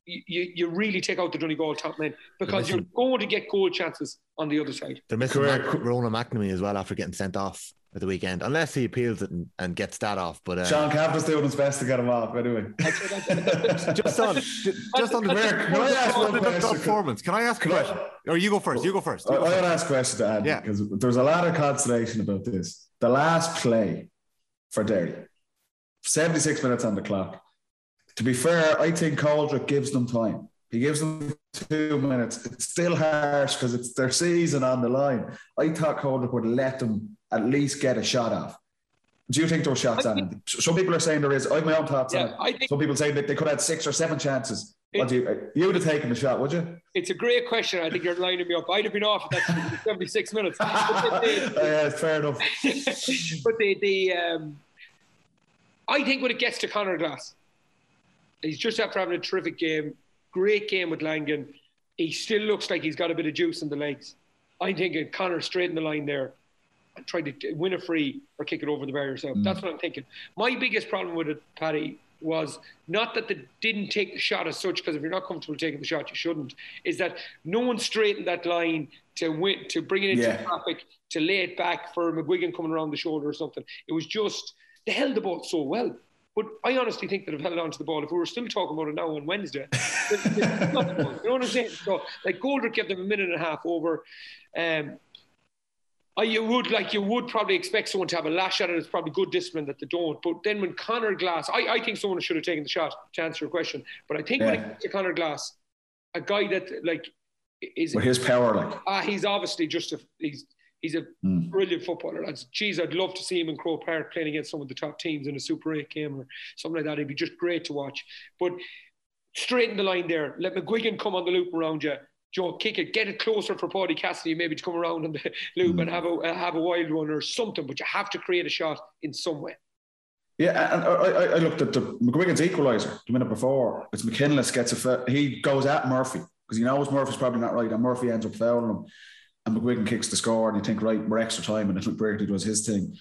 you, you really take out the Donegal top men because you're going to get goal chances on the other side. They're missing Mac- Ronan McNamee as well after getting sent off at the weekend, unless he appeals it and, and gets that off. But uh, Sean Cavanagh's doing his best to get him off anyway. just on, just on the can I ask one question? performance. Can I ask a question? Or you go first. You go first. You go I, want to ask a question to Andy yeah. because there's a lot of consternation about this. The last play for Derry, 76 minutes on the clock. To be fair, I think Coldrick gives them time. He gives them two minutes. It's still harsh because it's their season on the line. I thought Coldrick would let them at least get a shot off. Do you think there were shots on it? Some people are saying there is. I have my own thoughts yeah, on it. Some people say that they could have had six or seven chances. It, what do you, you would have taken the shot, would you? It's a great question. I think you're lining me up. I'd have been off at that 76 minutes. yeah, fair enough. but the, the um, I think when it gets to Conor Glass, he's just after having a terrific game, great game with Langan. He still looks like he's got a bit of juice in the legs. I'm thinking Conor straight in the line there and try to win a free or kick it over the bar yourself. Mm. That's what I'm thinking. My biggest problem with it, Paddy, was not that they didn't take the shot as such, because if you're not comfortable taking the shot, you shouldn't. Is that no one straightened that line to win, to bring it into yeah. traffic, to lay it back for McGuigan coming around the shoulder or something. It was just they held the ball so well. But I honestly think that have held on to the ball. If we were still talking about it now on Wednesday, you know what I'm saying? So, like Coldrick kept them a minute and a half over. Um, you would like you would probably expect someone to have a lash at it. It's probably good discipline that they don't. But then when Conor Glass, I, I think someone should have taken the shot to answer your question. But I think when Yeah. it comes to Conor Glass, a guy that like is With his power, like. ah, he's obviously just a he's he's a Mm. brilliant footballer. That's geez, I'd love to see him in Croke Park playing against some of the top teams in a Super 8 game or something like that. It'd be just great to watch. But straighten the line there, let McGuigan come on the loop around you. Joe, kick it, get it closer for Paddy Cassidy, maybe to come around the loop and mm. have a have a wild one or something. But you have to create a shot in some way. Yeah, and I, I, looked at the McGuigan's equaliser the minute before. It's McKinless gets a. He goes at Murphy because he knows Murphy's probably not right, and Murphy ends up fouling him. And McGuigan kicks the score, and you think, right, we're extra time, and I think Brady does his thing.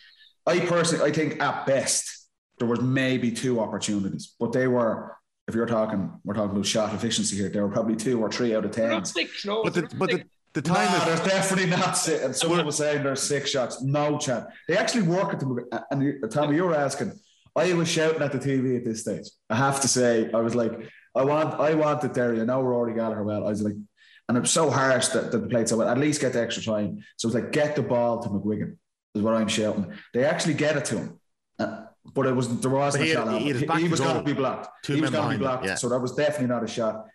I personally, I think at best there was maybe two opportunities, but they were. If you're talking, we're talking about shot efficiency here. There were probably two or three out of ten. not six, no. But the, but the, six. the Nah, time is there's definitely not six. And someone was saying there's six shots. No chance. They actually work at the. And you, Tommy, you were asking. I was shouting at the TV at this stage. I have to say, I was like, I want, I want wanted Derry. I know Rory Gallagher well. I was like, and it was so harsh that, that they played so well. At least get the extra time. So it's like, get the ball to McGuigan is what I'm shouting. They actually get it to him. But it was there wasn't But he shot. he it. had his He, he was going to be blocked. Two he was going to be blocked. yeah. So that was definitely not a shot.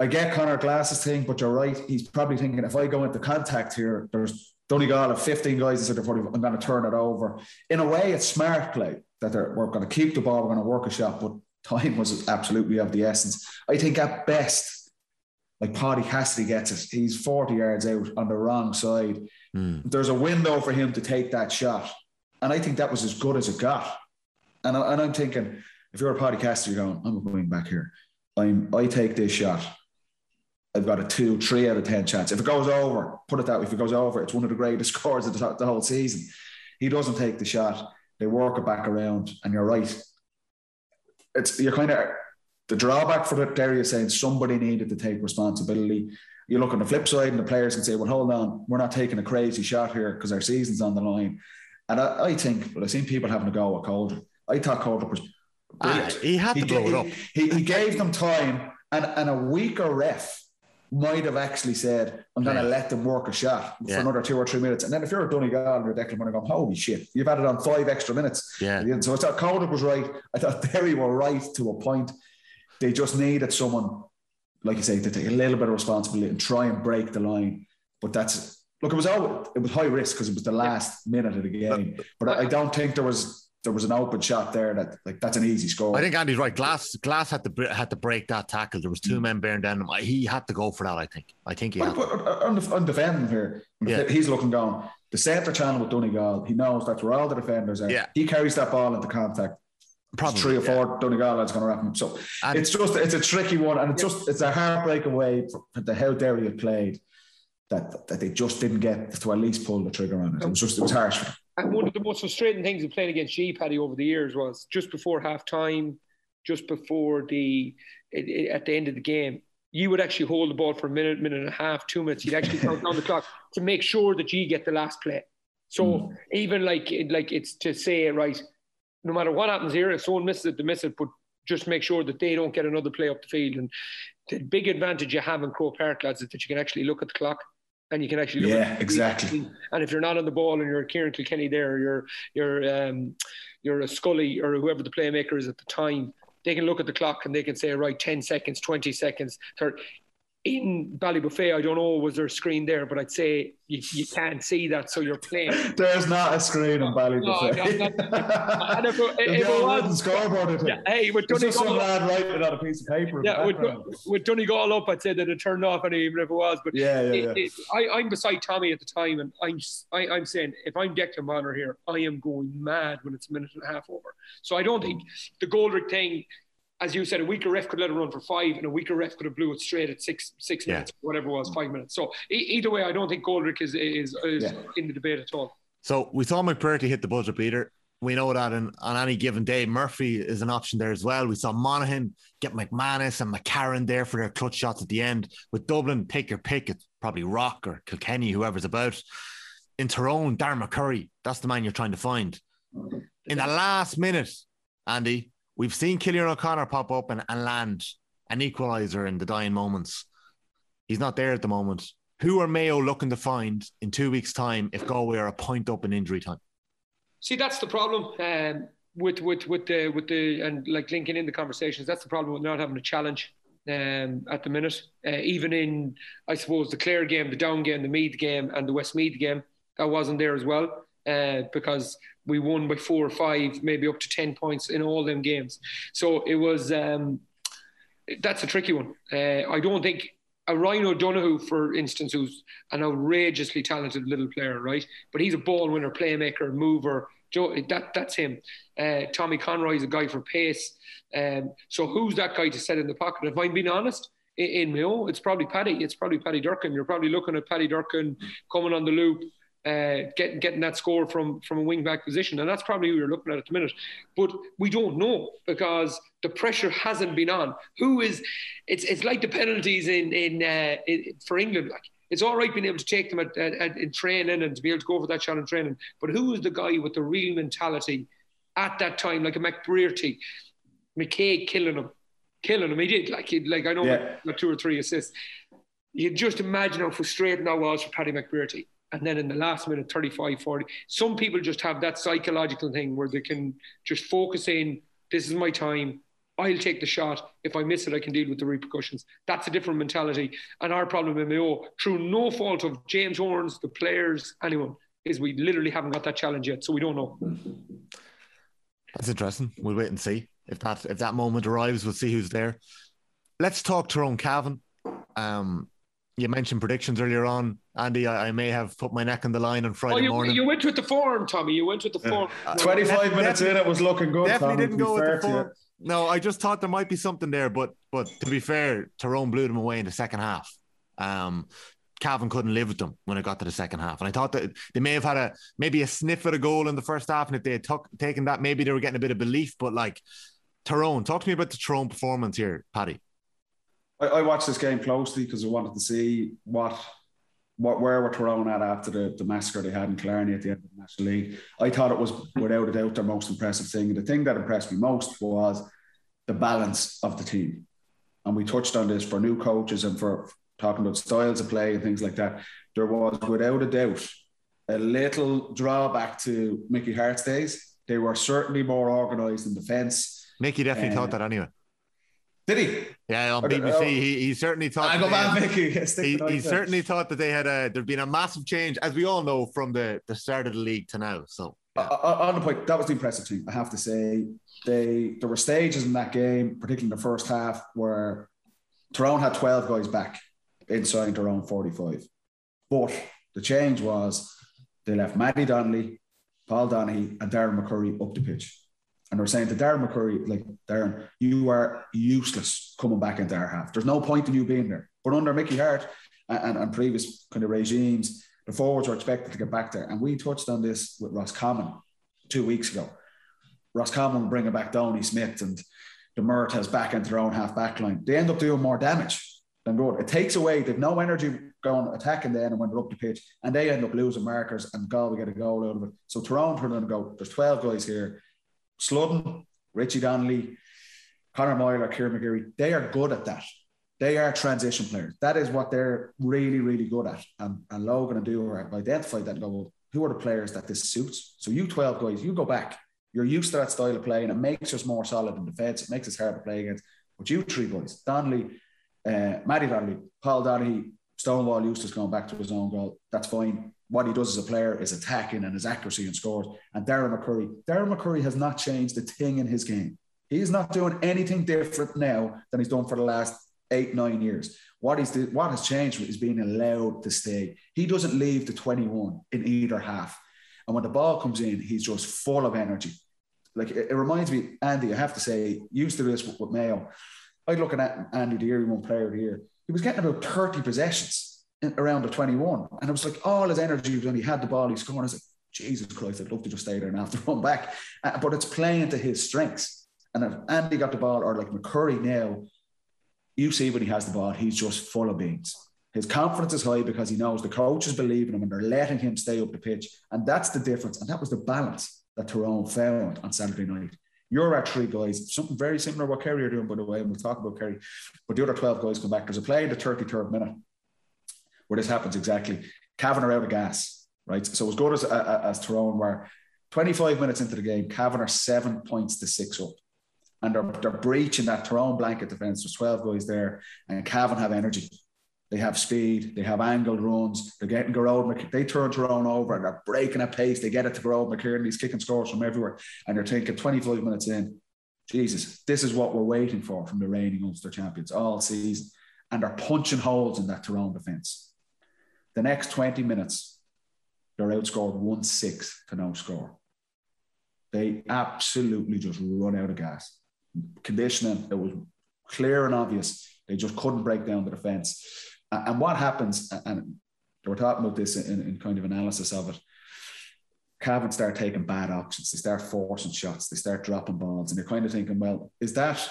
I get Conor Glass's thing, but you're right. He's probably thinking if I go into contact here, there's Donegal have 15 guys that said I'm going to turn it over. In a way, it's smart play that they're, we're going to keep the ball, we're going to work a shot, but time was absolutely of the essence. I think at best, like Paddy Cassidy gets it, he's 40 yards out on the wrong side. Hmm. There's a window for him to take that shot. And I think that was as good as it got. And, I, and I'm thinking, if you're a Cassidy, you're going, I'm going back here. I'm, I take this shot. I've got a two, three out of 10 chance. If it goes over, put it that way, if it goes over, it's one of the greatest scores of the, the whole season. He doesn't take the shot. They work it back around, and you're right. It's you're kind of the drawback for Derry is saying somebody needed to take responsibility. You look on the flip side, and the players can say, "Well, hold on, we're not taking a crazy shot here because our season's on the line." And I, I think, well, I've seen people having a go at Calder. I thought Calder was brilliant. Ah, he had to blow it up. He, he gave them time, and, and a weaker ref might have actually said, I'm going to Yeah. let them work a shot Yeah. for another two or three minutes. And then if you're a Donegal and you're Declan Moore, going, holy shit, you've added on five extra minutes. Yeah. So I thought Calder was right. I thought Derry were right to a point. They just needed someone, like you say, to take a little bit of responsibility and try and break the line. But that's look, it was all it was high risk because it was the last minute of the game. But I, I don't think there was there was an open shot there that like that's an easy score. I think Andy's right. Glass Glass had to had to break that tackle. There was two men bearing down him. He had to go for that. I think. I think he had. But, but on, the, on defending here, Yeah. he's looking down the centre channel with Donegal. He knows that's where all the defenders are. Yeah. He carries that ball into contact. Probably three or yeah. four Donegal lads going to wrap him. So And- it's just it's a tricky one, and it's just it's a heartbreaking way for, for the how Derry had played that that they just didn't get to at least pull the trigger on it. It was just it was harsh. And one of the most frustrating things of playing against G Paddy over the years was just before half time, just before the it, it- at the end of the game, you would actually hold the ball for a minute, minute and a half, two minutes. You'd actually count down the clock to make sure that you get the last play. So hmm. even like like it's to say right, no matter what happens here, if someone misses it, they miss it, but just make sure that they don't get another play up the field. And the big advantage you have in Croke Park, lads, is that you can actually look at the clock and you can actually Yeah, exactly. and if you're not on the ball and you're Ciarán Kilkenny there, you're you're um, you're a Scully or whoever the playmaker is at the time, they can look at the clock and they can say, right, 10 seconds, 20 seconds, 30. In Ballybofey, I don't know, was there a screen there, but I'd say you, you can't see that, so you're playing. There's not a screen in Bally No, no, Buffet. no. And if it- if it was- scoreboard. Yeah, hey, with just some lad writing it on a piece of paper. yeah, with, with Donegal up, I'd say that it turned off, and even if it was, but yeah, yeah, yeah. it, it, I, I'm beside Tommy at the time, and I'm I, I'm saying if I'm Declan Bonner here, I am going mad when it's a minute and a half over. So I don't think mm. the Coldrick thing, as you said, a weaker ref could let it run for five, and a weaker ref could have blew it straight at six six Yeah. minutes, whatever it was, five minutes. So e- either way, I don't think Coldrick is is, is Yeah. in the debate at all. So we saw McBrearty hit the buzzer beater. We know that in, on any given day, Murphy is an option there as well. We saw Monaghan get McManus and McCarron there for their clutch shots at the end. With Dublin, take your pick. It's probably Rock or Kilkenny, whoever's about. In Tyrone, Darren McCurry, that's the man you're trying to find. In the last minute, Andy, we've seen Cillian O'Connor pop up and, and land an equaliser in the dying moments. He's not there at the moment. Who are Mayo looking to find in two weeks' time if Galway are a point up in injury time? See, that's the problem um, with with with the with the and like linking in the conversations. That's the problem with not having a challenge um, at the minute. Uh, even in, I suppose, the Clare game, the Down game, the Meath game, and the Westmeath game, that wasn't there as well uh, because we won by four or five, maybe up to ten points in all them games. So it was. Um, that's a tricky one. Uh, I don't think a Ryan O'Donoghue, for instance, who's an outrageously talented little player, right? But he's a ball winner, playmaker, mover. Joe, that that's him. Uh, Tommy Conroy is a guy for pace. Um, so who's that guy to set in the pocket? If I'm being honest, in, in Mayo, it's probably Paddy. It's probably Paddy Durcan. You're probably looking at Paddy Durcan coming on the loop, uh, getting getting that score from from a wing back position, and that's probably who you're looking at at the minute. But we don't know because the pressure hasn't been on. Who is? It's it's like the penalties in in, uh, in for England. Like it's all right being able to take them at, at, at, in training and to be able to go for that shot in training. But who is the guy with the real mentality at that time, like a McBrearty, McKay killing him, killing him. He did like he like I know Yeah. got two or three assists. You just imagine how frustrating that was for Paddy McBrearty. And then in the last minute, 35, 40, some people just have that psychological thing where they can just focus in, this is my time. I'll take the shot. If I miss it, I can deal with the repercussions. That's a different mentality. And our problem in Mayo, through no fault of James Horan's, the players, anyone, is we literally haven't got that challenge yet. So we don't know. That's interesting. We'll wait and see if that if that moment arrives. We'll see who's there. Let's talk Tyrone Cavan. Um, you mentioned predictions earlier on, Andy. I, I may have put my neck on the line on Friday Oh, you, morning. you went with the form, Tommy. You went with the form. 25 Def- minutes in, it was looking good. Definitely Tommy, didn't go with the to form. No, I just thought there might be something there, but but to be fair, Tyrone blew them away in the second half. Um, Cavan couldn't live with them when it got to the second half, and I thought that they may have had a maybe a sniff at a goal in the first half, and if they had tuck, taken that, maybe they were getting a bit of belief. But like Tyrone, talk to me about the Tyrone performance here, Paddy. I, I watched this game closely because I wanted to see what, what where were Tyrone at after the, the massacre they had in Killarney at the end of the National League. I thought it was without a doubt their most impressive thing. And the thing that impressed me most was the balance of the team. And we touched on this for new coaches and for talking about styles of play and things like that. There was without a doubt a little drawback to Mickey Hart's days. They were certainly more organised in defence. Mickey definitely thought that anyway. Did he? Yeah, on BBC, he, he certainly thought. I go back, Mickey. He, he certainly thought that they had a there'd been a massive change, as we all know, from the the start of the league to now. So yeah. Uh, uh, on the point, that was the impressive thing. I have to say, they there were stages in that game, particularly in the first half, where Tyrone had twelve guys back inside their own forty-five. But the change was they left Matty Donnelly, Paul Donaghy, and Darren McCurry up the pitch. And they're saying to Darren McCurry, like, Darren, you are useless coming back into our half. There's no point in you being there. But under Mickey Harte and, and, previous kind of regimes, the forwards were expected to get back there. And we touched on this with Roscommon two weeks ago. Roscommon bringing back Downey Smith and the Murtagh back into their own half back line. They end up doing more damage than good. It takes away, they've no energy going attacking then and when they're up the pitch, and they end up losing markers and God, we get a goal out of it. So Tyrone turned and go, there's 12 guys here. Sludden, Richie Donnelly, Connor Conor Meyler, Kieran McGeary, they are good at that. They are transition players. That is what they're really, really good at. And, and Logan and Dooher have identified that well, who are the players that this suits? So you 12 guys, you go back. You're used to that style of play and it makes us more solid in defence. It makes us hard to play against. But you three boys, Donnelly, uh, Matty Donnelly, Paul Donaghy, Stonewall Eustace going back to his own goal. That's fine. What he does as a player is attacking and his accuracy and scores. And Darren McCurry, Darren McCurry has not changed a thing in his game. He's not doing anything different now than he's done for the last eight, nine years. What he's what has changed is being allowed to stay. He doesn't leave the 21 in either half. And when the ball comes in, he's just full of energy. Like it, it reminds me, Andy, I have to say, used to this with, with Mayo. I'd looking at Andy Deary, one player year. He was getting about 30 possessions in, around the 21. And it was like all his energy when he had the ball, he's scoring. I was like, Jesus Christ, I'd love to just stay there and have to run back. Uh, but it's playing to his strengths. And if Andy got the ball, or like McCurry now, you see when he has the ball, he's just full of beans. His confidence is high because he knows the coaches believe in him and they're letting him stay up the pitch. And that's the difference. And that was the balance that Tyrone found on Saturday night. You're at three guys, something very similar to what Kerry are doing, by the way, and we'll talk about Kerry. But the other 12 guys come back. There's a play in the 33rd minute where this happens exactly. Cavan are out of gas, right? So as good as, uh, uh, as Tyrone were, 25 minutes into the game, Cavan are seven points to six up. And they're, they're breaching that Tyrone blanket defence. There's 12 guys there, and Cavan have energy. They have speed. They have angled runs. They're getting Gearóid. They turn Tyrone over and they're breaking at pace. They get it to Gearóid McKiernan. He's kicking scores from everywhere. And they're thinking 25 minutes in, Jesus, this is what we're waiting for from the reigning Ulster champions all season. And they're punching holes in that Tyrone defence. The next 20 minutes, they're outscored 1 6 to no score. They absolutely just run out of gas. Conditioning, it was clear and obvious. They just couldn't break down the defence. And what happens, and they were talking about this in, in kind of analysis of it. Cavan start taking bad options. They start forcing shots. They start dropping balls. And you're kind of thinking, well, is that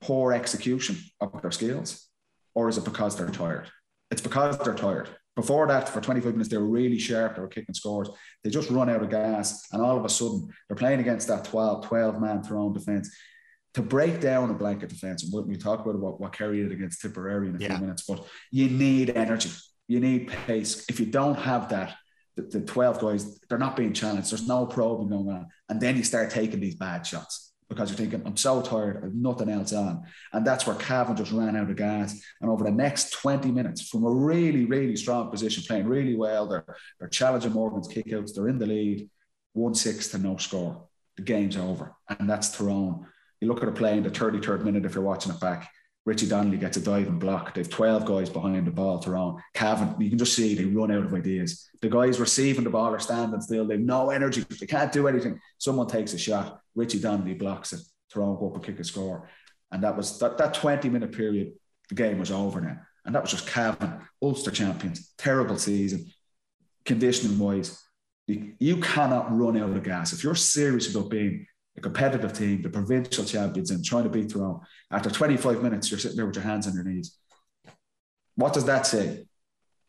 poor execution of their skills? Or is it because they're tired? It's because they're tired. Before that, for 25 minutes, they were really sharp. They were kicking scores. They just run out of gas. And all of a sudden, they're playing against that 12, 12 man thrown defence to break down a blanket defence, and we talk about what, what Kerry did against Tipperary in a yeah. few minutes, but you need energy, you need pace. If you don't have that, the, the 12 guys, they're not being challenged. There's no probing going on. And then you start taking these bad shots because you're thinking, I'm so tired, I've nothing else on. And that's where Cavan just ran out of gas. And over the next 20 minutes, from a really, really strong position, playing really well, they're, they're challenging Morgan's kickouts, they're in the lead, 1 6 to no score. The game's over. And that's Tyrone. You look at a play in the 33rd minute if you're watching it back. Richie Donnelly gets a diving block. They've 12 guys behind the ball to run. Cavan, you can just see they run out of ideas. The guys receiving the ball are standing still. They've no energy. They can't do anything. Someone takes a shot. Richie Donnelly blocks it. Tyrone go up and kick a score. And that was that, that 20 minute period, the game was over now. And that was just Cavan, Ulster champions, terrible season, conditioning wise. You, you cannot run out of gas. If you're serious about being a competitive team, the provincial champions, and trying to beat Tyrone. After 25 minutes, you're sitting there with your hands on your knees. What does that say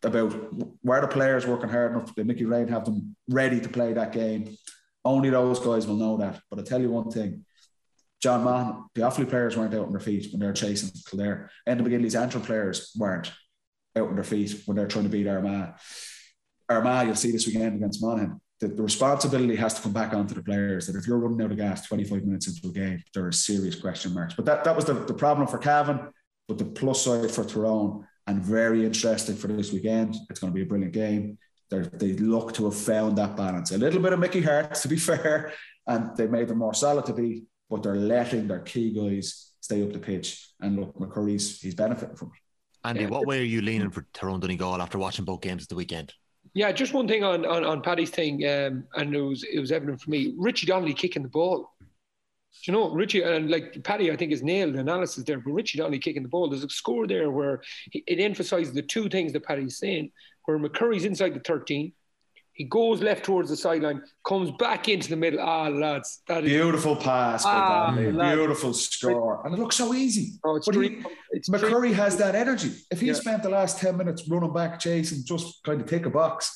about where the players working hard enough? Did Mickey Rain have them ready to play that game? Only those guys will know that. But I'll tell you one thing. John Maughan, the Offaly players weren't out on their feet when they were chasing Kildare. And the McGinley's Antrim players weren't out on their feet when they're trying to beat Armagh. Armagh, you'll see this weekend against Monaghan the, the, responsibility has to come back onto the players that if you're running out of gas 25 minutes into a game, there are serious question marks. But that, that was the, the problem for Cavan, but the plus side for Tyrone, and very interesting for this weekend. It's going to be a brilliant game. They're, they look to have found that balance. A little bit of Mickey Harte, to be fair, and they made them more solid to be, but they're letting their key guys stay up the pitch. And look, McCurry's he's benefiting from it. Andy, yeah. what way are you leaning for Tyrone Donegal after watching both games of the weekend? Yeah, just one thing on on, on Paddy's thing, um, and it was it was evident for me. Richie Donnelly kicking the ball. Do you know Richie and like Paddy? I think is nailed the analysis there, but Richie Donnelly kicking the ball. There's a score there where it emphasises the two things that Paddy's saying. Where McCurry's inside the 13, he goes left towards the sideline, comes back into the middle. Ah, lads, that is beautiful pass, ah, beautiful score, and it looks so easy. Oh, but he, McCurry has that energy. If he yeah. spent the last ten minutes running back, chasing, just kind of take a box,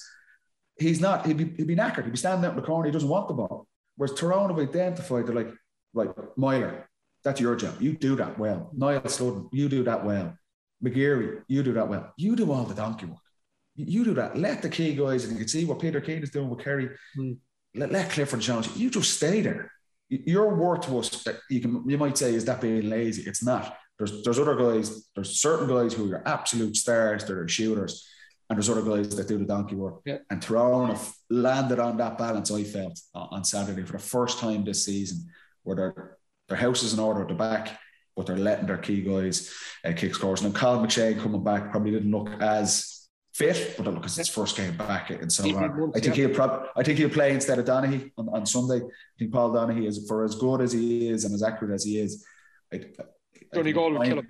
he's not. He'd be, he'd be knackered. He'd be standing out in the corner. He doesn't want the ball. Whereas Tyrone have identified. They're like, right, Meyler, that's your job. You do that well. Niall Sludden, you do that well. McGeary, you do that well. You do all the donkey work. You do that. Let the key guys, and you can see what Peter Keane is doing with Kerry. Mm. Let, let Clifford Jones. You just stay there. Your word to us, you can you might say, is that being lazy? It's not. There's there's other guys. There's certain guys who are absolute stars. They're shooters, and there's other guys that do the donkey work. Yeah. And Tyrone have landed on that balance. I felt on Saturday for the first time this season, where their their house is in order at the back, but they're letting their key guys uh, kick scores. And Colin McShane coming back probably didn't look as fit, but look, it's his first game back and so on. I think he'll prob- I think he'll play instead of Donaghy on, on Sunday. I think Paul Donaghy is for as good as he is and as accurate as he is. I, I, I, think,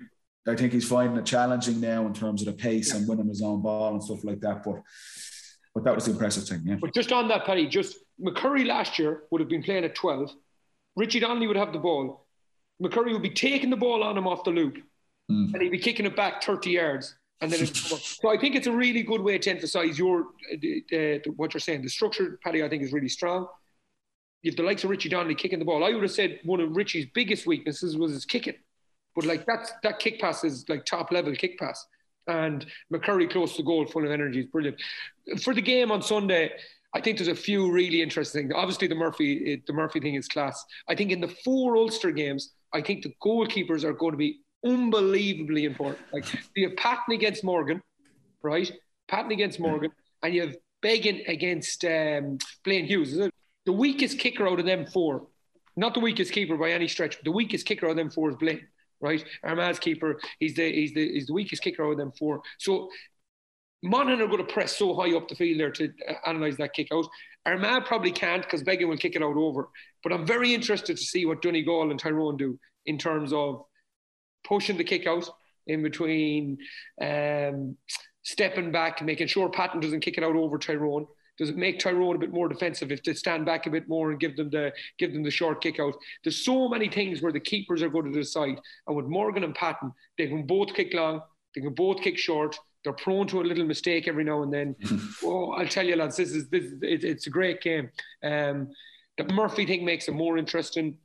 I think he's finding it challenging now in terms of the pace yeah. and winning his own ball and stuff like that. But but that was the impressive thing. Yeah. But just on that, Paddy, just McCurry last year would have been playing at 12. Richie Donnelly would have the ball. McCurry would be taking the ball on him off the loop. Mm. And he'd be kicking it back 30 yards and then so I think it's a really good way to emphasise your uh, what you're saying. The structure, Paddy, I think is really strong. You've the likes of Richie Donnelly kicking the ball. I would have said one of Richie's biggest weaknesses was his kicking. But like that's that kick pass is like top level kick pass. And McCurry close to goal, full of energy, is brilliant. For the game on Sunday, I think there's a few really interesting things. Obviously, the Murphy the Murphy thing is class. I think in the four Ulster games, I think the goalkeepers are going to be unbelievably important. Like you have Patton against Morgan, right? Patton against Morgan, and you have Beggan against um, Blaine Hughes. The weakest kicker out of them four, not the weakest keeper by any stretch, but the weakest kicker out of them four is Blaine right? Armagh's keeper, he's the he's the he's the weakest kicker out of them four. So Monaghan are going to press so high up the field there to uh, analyse that kick out. Armagh probably can't because Beggan will kick it out over. But I'm very interested to see what Donegal and Tyrone do in terms of pushing the kick out in between, um, stepping back, making sure Patton doesn't kick it out over Tyrone. Does it make Tyrone a bit more defensive if they stand back a bit more and give them the give them the short kick out? There's so many things where the keepers are going to decide. And with Morgan and Patton, they can both kick long, they can both kick short. They're prone to a little mistake every now and then. oh, I'll tell you, lads, this is this. It, it's a great game. Um, the Murphy thing makes it more interesting.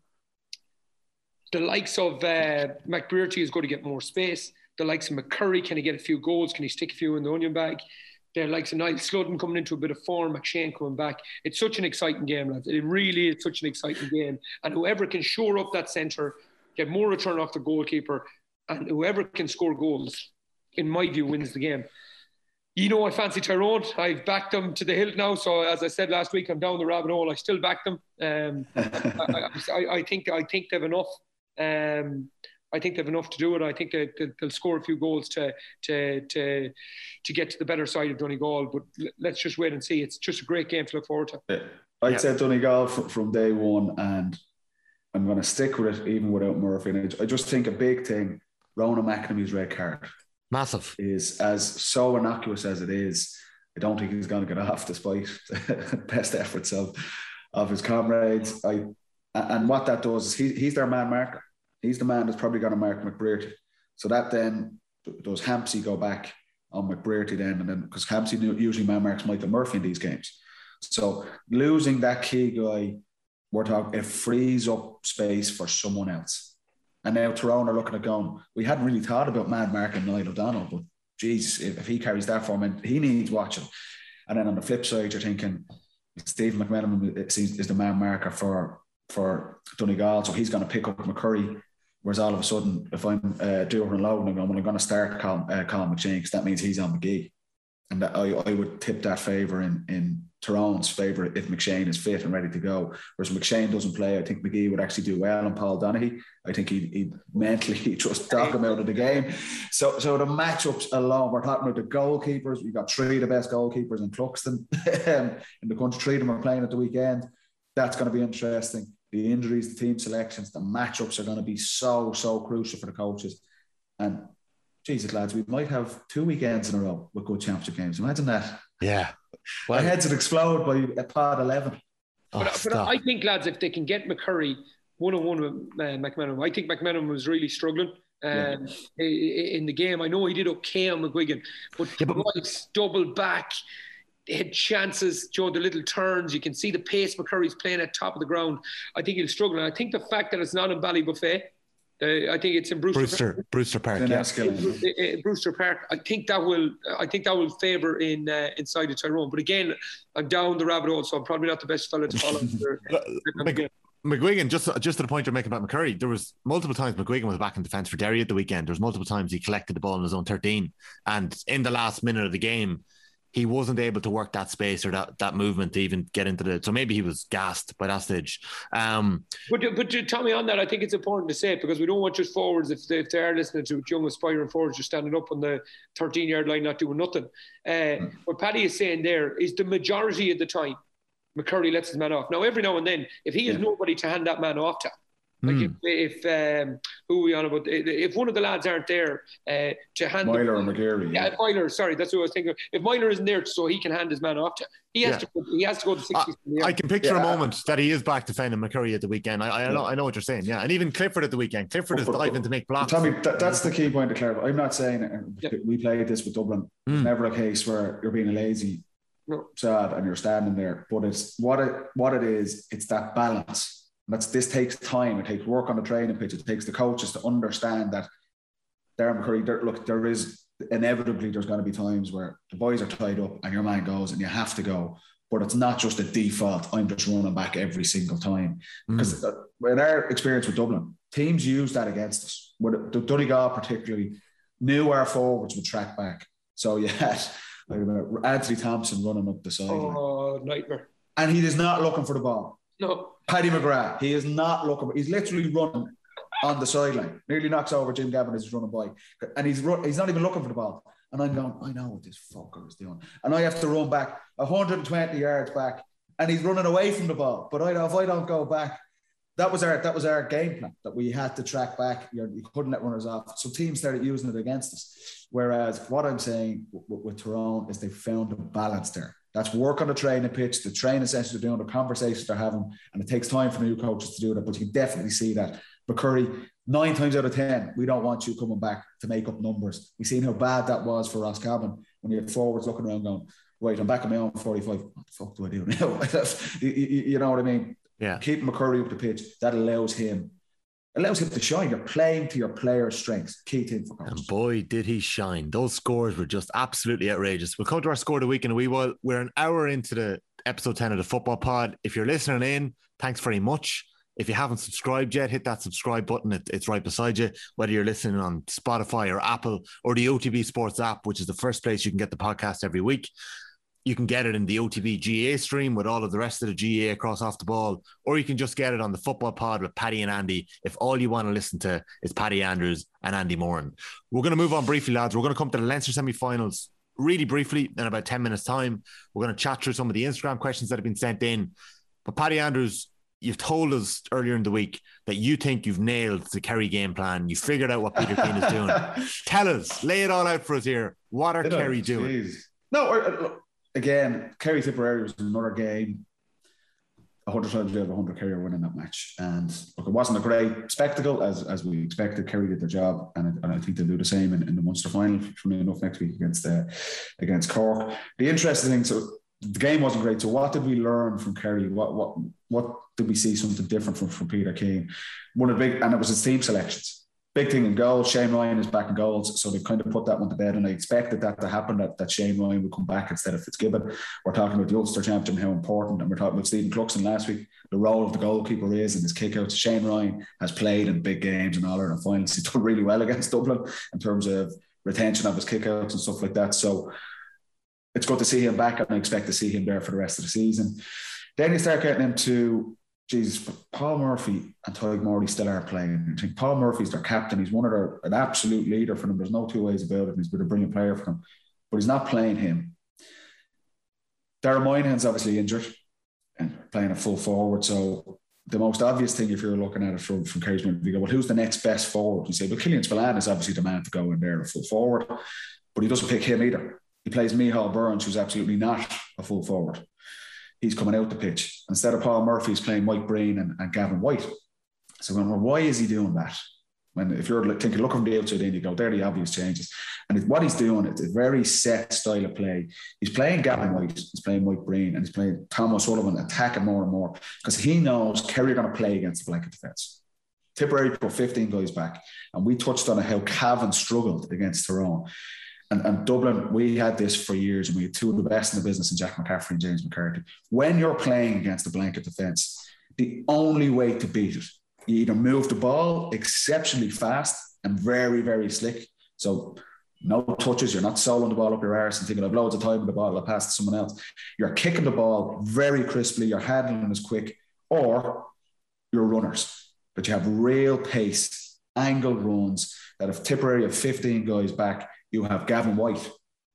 The likes of uh, McBrearty is going to get more space. The likes of McCurry, can he get a few goals? Can he stick a few in the onion bag? They're of Niall Sludden coming into a bit of form, McShane coming back. It's such an exciting game, lads. It really is such an exciting game. And whoever can shore up that centre, get more return off the goalkeeper, and whoever can score goals, in my view, wins the game. You know, I fancy Tyrone. I've backed them to the hilt now. So as I said last week, I'm down the rabbit hole. I still back them. Um, I, I, I, think I think they've enough. Um, I think they've enough to do it. I think they, will score a few goals to to to to get to the better side of Donegal. But let's just wait and see. It's just a great game to look forward to. Yeah. I'd yeah. say Donegal from, from day one, and I'm going to stick with it even without Murphy. And I just think a big thing, Ronan McNamee's red card, massive, is as so innocuous as it is. I don't think he's going to get off despite the best efforts of of his comrades. I and what that does is he, he's their man marker. He's the man that's probably going to mark McBrearty. So that then does Hampsey go back on McBrearty then, and then because Hampsey usually man marks Michael Murphy in these games. So losing that key guy, we're talking it frees up space for someone else. And now Tyrone are looking at going, we hadn't really thought about man marking Niall O'Donnell, but geez, if, if he carries that form, he needs watching. And then on the flip side, you're thinking Steve McMenamin is the man marker for for Donegal, so he's going to pick up McCurry Whereas all of a sudden, if I'm uh, doing alone, I'm going to start Colin, uh, Colin McShane because that means he's on McGee. And that, I, I would tip that favour in, in Tyrone's favour if McShane is fit and ready to go. Whereas McShane doesn't play, I think McGee would actually do well on Paul Donaghy. I think he'd, he'd mentally just talk him out of the game. So so the matchups alone, we're talking about the goalkeepers. We've got three of the best goalkeepers in Cluxton in the country. Three of them are playing at the weekend. That's going to be interesting the injuries, the team selections, the matchups are going to be so, so crucial for the coaches. And Jesus, lads, we might have two weekends in a row with good championship games. Imagine that. Yeah. Well, Our heads would explode by pod 11. Oh, but, but, I think, lads, if they can get McCurry one on one with uh, McMenamin, I think McMenamin was really struggling. Um, yeah. in the game, I know he did okay on McGuigan, but, yeah, but double back, they had chances, Joe, the little turns. You can see the pace McCurry's playing at top of the ground. I think he'll struggle. And I think the fact that it's not in Ballybofey, uh, I think it's in Brewster Brewster Park. Brewster Park. Yeah. Brewster Park. I think that will. I think that will favour in uh, inside of Tyrone. But again, I'm down the rabbit hole, so I'm probably not the best fellow to follow. McGuigan, just just to the point you're making about McCurry, there was multiple times McGuigan was back in defence for Derry at the weekend. There was multiple times he collected the ball in his own 13, and in the last minute of the game, he wasn't able to work that space or that, that movement to even get into the. So maybe he was gassed by that stage. Um, but but me on that, I think it's important to say it because we don't want just forwards if they, if they are listening to young aspiring forwards just standing up on the 13 yard line not doing nothing. Uh, mm. What Paddy is saying there is the majority of the time McCurry lets his man off. Now every now and then, if he has yeah. nobody to hand that man off to, like mm. if, if um, who are we on about? If one of the lads aren't there uh, to hand Meyler or McGeary. Yeah, Meyler. Sorry, that's what I was thinking. If Meyler isn't there, so he can hand his man off to, he has yeah. to. He has to go to sixty. I, I, can picture yeah. a moment that he is back defending McCurry at the weekend. I, I, yeah. know, I know what you're saying. Yeah, and even Clifford at the weekend. Clifford is diving to make blocks. Tommy, that, that's the key point to clarify. I'm not saying we played this with Dublin. Mm. Never a case where you're being a lazy No. sad, and you're standing there. But it's what it what it is. It's that balance. That's this takes time. It takes work on the training pitch. It takes the coaches to understand that. Darren McCurry, there, look, there is inevitably there's going to be times where the boys are tied up and your man goes and you have to go. But it's not just a default. I'm just running back every single time because Mm. in our experience with Dublin, teams use that against us. With the Donegal particularly knew our forwards would track back. So you had I remember Anthony Thompson running up the side. Oh, nightmare. and he is not looking for the ball. No. Paddy McGrath, he is not looking. He's literally running on the sideline. Nearly knocks over Jim Gavin as he's running by, and he's run, he's not even looking for the ball. And I'm going, I know what this fucker is doing, and I have to run back 120 yards back, and he's running away from the ball. But I if I don't go back, that was our that was our game plan that we had to track back. You're, you couldn't let runners off, so teams started using it against us. Whereas what I'm saying with, with Tyrone is they found a balance there. That's work on the training pitch, the training sessions they're doing, the conversations they're having, and it takes time for new coaches to do that. But you can definitely see that. But Curry, nine times out of ten, we don't want you coming back to make up numbers. We've seen how bad that was for Ross Cabin when you had forwards looking around going, right, I'm back on my own 45. What the fuck do I do now? you, you- you know what I mean? Yeah. Keep McCurry up the pitch. That allows him, allows him to shine. You're playing to your player's strengths. Key thing for And boy, did he shine. Those scores were just absolutely outrageous. We'll come to our score of the week in a wee while. We're an hour into the episode 10 of the football pod. If you're listening in, thanks very much. If you haven't subscribed yet, hit that subscribe button. It- it's right beside you, whether you're listening on Spotify or Apple or the OTB Sports app, which is the first place you can get the podcast every week. You can get it in the OTB GAA stream with all of the rest of the GAA across off the ball, or you can just get it on the football pod with Paddy and Andy if all you want to listen to is Paddy Andrews and Andy Moran. We're going to move on briefly, lads. We're going to come to the Leinster semi finals really briefly in about 10 minutes' time. We're going to chat through some of the Instagram questions that have been sent in. But Paddy Andrews, you've told us earlier in the week that you think you've nailed the Kerry game plan. You figured out what Peter Keane is doing. Tell us, lay it all out for us here. What are Kerry doing? Jeez. No, uh, again, Kerry Tipperary was another game. 100 times out of 100, Kerry are winning that match. And look, it wasn't a great spectacle as, as we expected. Kerry did their job, and, I- and I think they'll do the same in, in the Munster final, for me enough, next week against uh, against Cork. The interesting thing, so the game wasn't great. So what did we learn from Kerry? What what what did we see something different from, from Peter Keane? One of the big, and it was his team selections big thing in goals. Shane Ryan is back in goals, so they've kind of put that one to bed. And I expected that to happen that, that Shane Ryan would come back instead of Fitzgibbon. We're talking about the Ulster Championship and how important, and we're talking about Stephen Cluxton last week. The role of the goalkeeper is and his kickouts. Shane Ryan has played in big games and all Ireland finals. He's done really well against Dublin in terms of retention of his kickouts and stuff like that. So it's good to see him back, and I expect to see him there for the rest of the season. Then you start getting into Jesus, Paul Murphy and Tadhg Morley still are playing. I think Paul Murphy's their captain. He's one of their an absolute leader for them. There's no two ways about it. He's been a brilliant player for them, but he's not playing him. Dara Moynihan's obviously injured and playing a full forward. So the most obvious thing, if you're looking at it from from Kerry's you go, well, who's the next best forward? You say, well, Killian Spillane is obviously the man to go in there, a full forward, but he doesn't pick him either. He plays Micheál Burns, who's absolutely not a full forward he's coming out the pitch. Instead of Paul Murphy, he's playing Mike Breen and, and Gavin White. So when why is he doing that? When if you're thinking, look from the outside in, you go, there are the obvious changes. And what he's doing, it's a very set style of play. He's playing Gavin White, he's playing Mike Breen, and he's playing Tom O'Sullivan attacking more and more because he knows Kerry are going to play against the blanket defence. Tipperary put 15 guys back, and we touched on how Cavan struggled against Tyrone. And, and Dublin, we had this for years, and we had two of the best in the business in Jack McCaffrey and James McCarthy. When you're playing against the blanket defence, the only way to beat it, you either move the ball exceptionally fast and very, very slick. So no touches, you're not soloing the ball up your arse and thinking I've loads of time with the ball, I'll pass to someone else. You're kicking the ball very crisply, your handling is quick, or you're runners, but you have real pace, angled runs that if Tipperary have 15 guys back, you have Gavin White,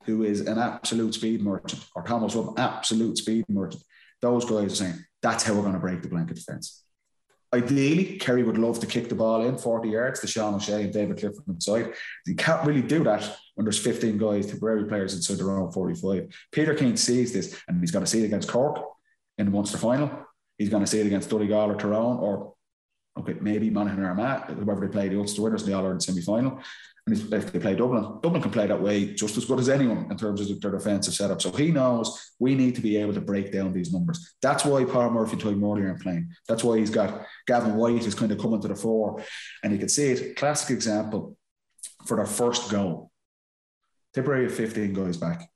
who is an absolute speed merchant, or Thomas Rubb, absolute speed merchant. Those guys are saying that's how we're going to break the blanket defence. Ideally, Kerry would love to kick the ball in 40 yards to Sean O'Shea and David Clifford inside. You can't really do that when there's 15 guys, Tipperary players inside their own 45. Peter Keane sees this and he's going to see it against Cork in the Munster final. He's going to see it against Donegal or Tyrone or Okay, maybe Monaghan or Armagh, whoever they play, the Ulster winners in the All Ireland semi final. And if they play Dublin, Dublin can play that way just as good as anyone in terms of their defensive setup. So he knows we need to be able to break down these numbers. That's why Paul Murphy and Tadhg Morley aren't playing. That's why he's got Gavin White is kind of coming to the fore. And you can see it, classic example for their first goal. Tipperary have 15 guys back.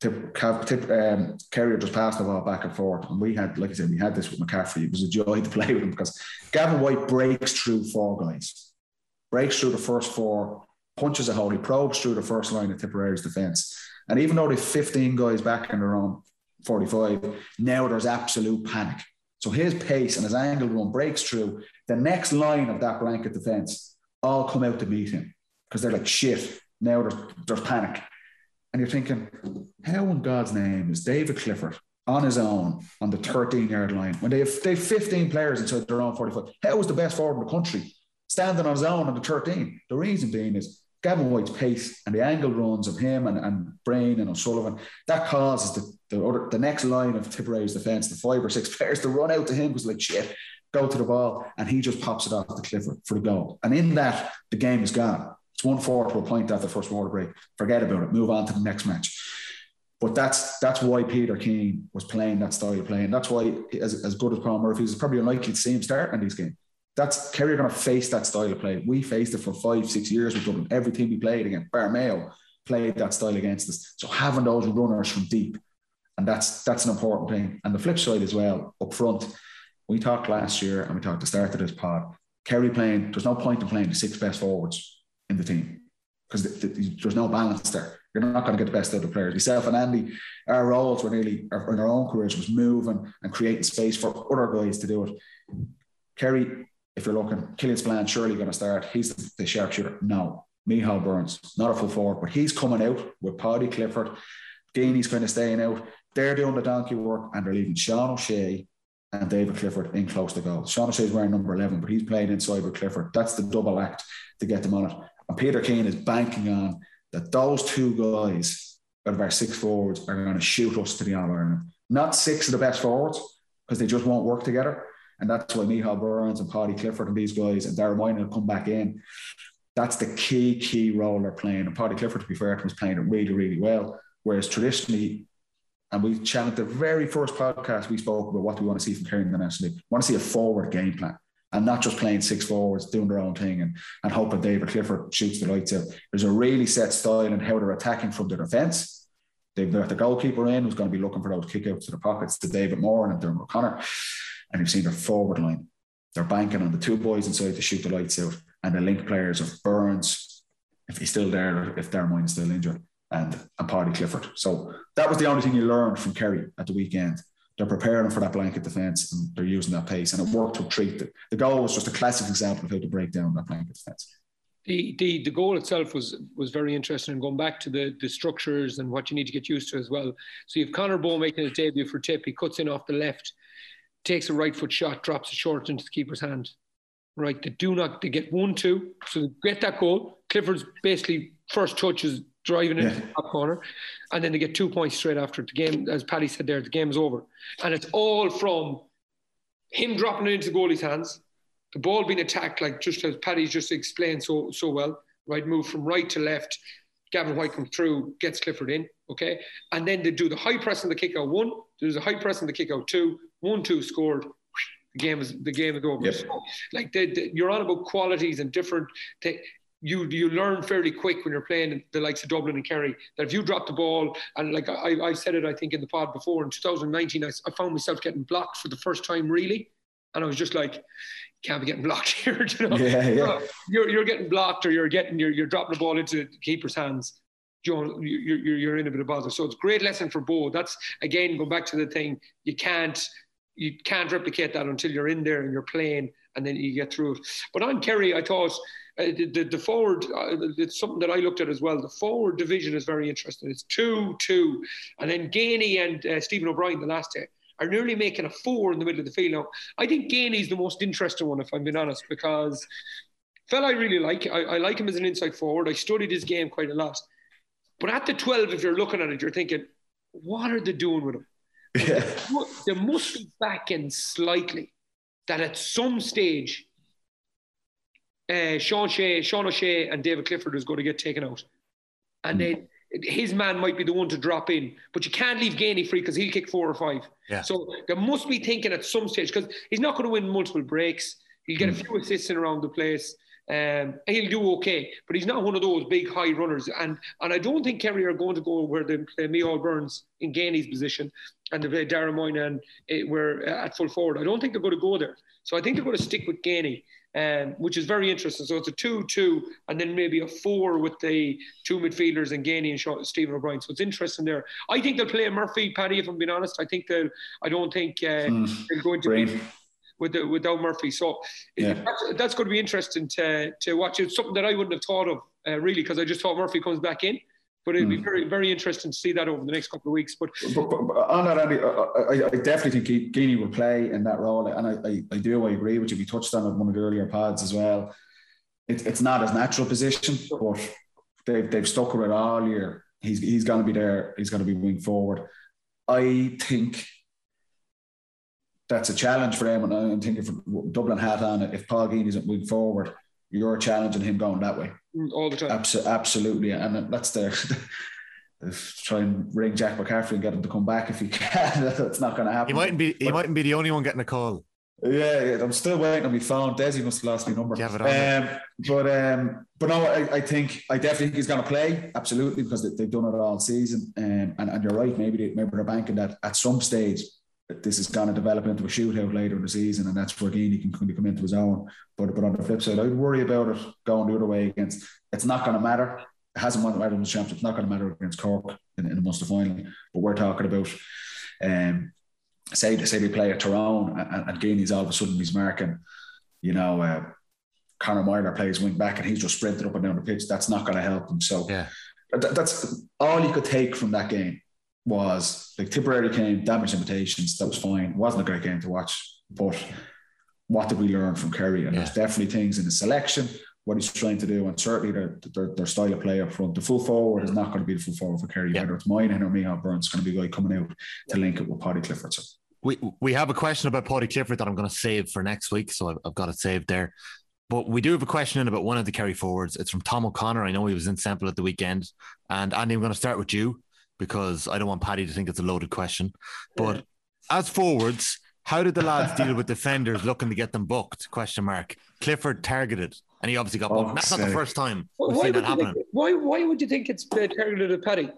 Tip, tip, um, Kerry just passed the ball back and forth. And we had, like I said, we had this with McCaffrey. It was a joy to play with him because Gavin White breaks through four guys breaks through the first four, punches a hole, he probes through the first line of Tipperary's defence. And even though they've 15 guys back in their own 45, now there's absolute panic. So his pace and his angle run breaks through. The next line of that blanket defence all come out to meet him because they're like, shit, now there's, there's panic. And you're thinking, how in God's name is David Clifford on his own on the 13 yard line when they have, they have 15 players inside their own 45? How is the best forward in the country standing on his own on the 13. The reason being is Gavin White's pace and the angle runs of him and, and Breen and O'Sullivan, that causes the, the, other, the next line of Tipperary's defence, the five or six players, to run out to him because, like, shit, go to the ball. And he just pops it off the Clifford for the goal. And in that, the game is gone. It's 1 4 to a point after the first water break. Forget about it. Move on to the next match. But that's that's why Peter Keane was playing that style of playing. That's why, as, as good as Paul Murphy is, probably unlikely to see him start in these games that's Kerry are going to face that style of play. We faced it for five, six years with Dublin. Every team we played against, Bar Mayo, played that style against us. So having those runners from deep, and that's that's an important thing. And the flip side as well, up front, we talked last year and we talked at the start of this pod. Kerry playing, there's no point in playing the six best forwards in the team because the, the, there's no balance there. You're not going to get the best out of the players. Myself and Andy, our roles were nearly in our own careers was moving and creating space for other guys to do it. Kerry if you're looking, Killian Spillane surely going to start. He's the, the sharpshooter. No, Micheál Burns, not a full forward, but he's coming out with Paddy Clifford. Geaney's kind of staying out. They're doing the donkey work and they're leaving Sean O'Shea and David Clifford in close to goal. Sean O'Shea's wearing number 11, but he's playing inside with Clifford. That's the double act to get them on it. And Peter Keane is banking on that those two guys out of our six forwards are going to shoot us to the All Ireland. Not six of the best forwards because they just won't work together and that's why Micheál Burns and Paddy Clifford and these guys and Dara will come back in. That's the key, key role they're playing. And Paddy Clifford, to be fair, was playing it really, really well. Whereas traditionally, and we challenged the very first podcast we spoke about what we want to see from Kerry in the National League. We want to see a forward game plan and not just playing six forwards, doing their own thing and, and hoping David Clifford shoots the lights out. There's a really set style in how they're attacking from the defence. They've got the goalkeeper in who's going to be looking for those kickouts to the pockets to David Moran and Diarmuid O'Connor and you've seen their forward line. They're banking on the two boys inside to shoot the lights out, and the link players of Burns, if he's still there, if Dara is still injured, and and Paddy Clifford. So that was the only thing you learned from Kerry at the weekend. They're preparing for that blanket defence and they're using that pace, and it worked to treat it. The goal was just a classic example of how to break down that blanket defence. The, the the goal itself was was very interesting and going back to the the structures and what you need to get used to as well. So you've Connor Bowe making his debut for Tip. He cuts in off the left takes a right foot shot, drops it short into the keeper's hand. Right, they do not. They get one two, so they get that goal. Clifford's basically first touch is driving into yeah. the top corner, and then they get two points straight after the game. As Paddy said there, the game is over, and it's all from him dropping it into the goalie's hands, the ball being attacked like just as Paddy's just explained so so well. Right, move from right to left. Gavin White comes through, gets Clifford in, okay, and then they do the high press and the kick out one. There's a high press and the kick out two one two scored. The game is the game is over. Yep. So, like the, the, you're on about qualities and different. Th- you you learn fairly quick when you're playing the likes of Dublin and Kerry that if you drop the ball and like I, I said it I think in the pod before in 2019 I, I found myself getting blocked for the first time really and I was just like can't be getting blocked here you know yeah, yeah. You're, you're getting blocked or you're getting you're, you're dropping the ball into the keeper's hands John, you're, you're you're in a bit of bother. So it's a great lesson for both. That's again going back to the thing. You can't you can't replicate that until you're in there and you're playing, and then you get through it. But on Kerry, I thought uh, the, the, forward. Uh, it's something that I looked at as well. The forward division is very interesting. It's two two, and then Geaney and uh, Stephen O'Brien the last day are nearly making a four in the middle of the field. Now, I think Geaney's the most interesting one, if I'm being honest, because fella I really like. I, I like him as an inside forward. I studied his game quite a lot. But at the 12, if you're looking at it, you're thinking, what are they doing with him? Yeah. They must be backing slightly that at some stage uh, Sean Shea, Sean O'Shea, and David Clifford is going to get taken out, and Mm. then his man might be the one to drop in. But you can't leave Geaney free because he'll kick four or five. Yeah. So there must be thinking at some stage because he's not going to win multiple breaks. He'll get a Mm. few assists in around the place. Um, and he'll do okay, but he's not one of those big high runners. And and I don't think Kerry are going to go where they play Micheál Burns in Geaney's position and they play Dara Moynihan eh, were at full forward. I don't think they're going to go there. So I think they're going to stick with Geaney, um, which is very interesting. So it's a 2 2, and then maybe a 4 with the two midfielders and Gainey and Stephen O'Brien. So it's interesting there. I think they'll play Murphy, Paddy, if I'm being honest. I think they'll, I don't think uh, Mm. they're going to Brain. be with the, without Murphy. So Yeah. that's, that's going to be interesting to, to watch. It's something that I wouldn't have thought of uh, really because I just thought Murphy comes back in. But it'd be Mm. very, very interesting to see that over the next couple of weeks. But But, but, but on that, Andy, I, I, definitely think Geaney will play in that role, and I, I, I do. I agree with you. We touched on it one of the earlier pods as well. It, it's not his natural position, but they've they've stuck with it all year. He's he's going to be there. He's going to be wing forward. I think that's a challenge for them, and I'm thinking for Dublin hat on. If Paul Geaney isn't moving forward, you're challenging him going that way. all the time. Abso- absolutely, and that's the try and ring Jack McCaffrey and get him to come back if he can. That's not going to happen. He mightn't be. He But- mightn't be the only one getting a call. Yeah, yeah, I'm still waiting on my phone. Desi must have lost my number. Have it on there. um, but um, but no, I, I think I definitely think he's going to play absolutely because they, they've done it all season. Um, and and you're right. Maybe they, maybe they're banking that at some stage that this is going to develop into a shootout later in the season, and that's where Geaney can, can come into his own. But but on the flip side, I'd worry about it going the other way against. It's not going to matter. It hasn't won the Ireland Championship. It's not going to matter against Cork in, in the Munster final. But we're talking about. Um, say say they play at Tyrone and, and Geaney's all of a sudden he's marking, you know, uh, Conor Meyler plays wing back and he's just sprinting up and down the pitch. That's not going to help him. So Yeah. that, that's all you could take from that game was like Tipperary came, damage limitations. That was fine. It wasn't a great game to watch, but what did we learn from Kerry? And there's definitely things in the selection, what he's trying to do, and certainly their, their, their style of play up front. The full forward is not going to be the full forward for Kerry, Yeah. whether it's Moynihan or Micheál Burns, it's going to be a guy coming out to link it with Paddy Clifford. So We we have a question about Paddy Clifford that I'm going to save for next week, so I've, I've got it saved there. But we do have a question in about one of the Kerry forwards. It's from Tom O'Connor. I know he was in Semple at the weekend, and Andy, I'm going to start with you because I don't want Paddy to think it's a loaded question. But as forwards, how did the lads deal with defenders looking to get them booked? Question mark. Clifford targeted, and he obviously got Oh, booked. That's not the first time Why, we've why seen would that you happening. think, why, why would you think it's uh, targeted at Paddy?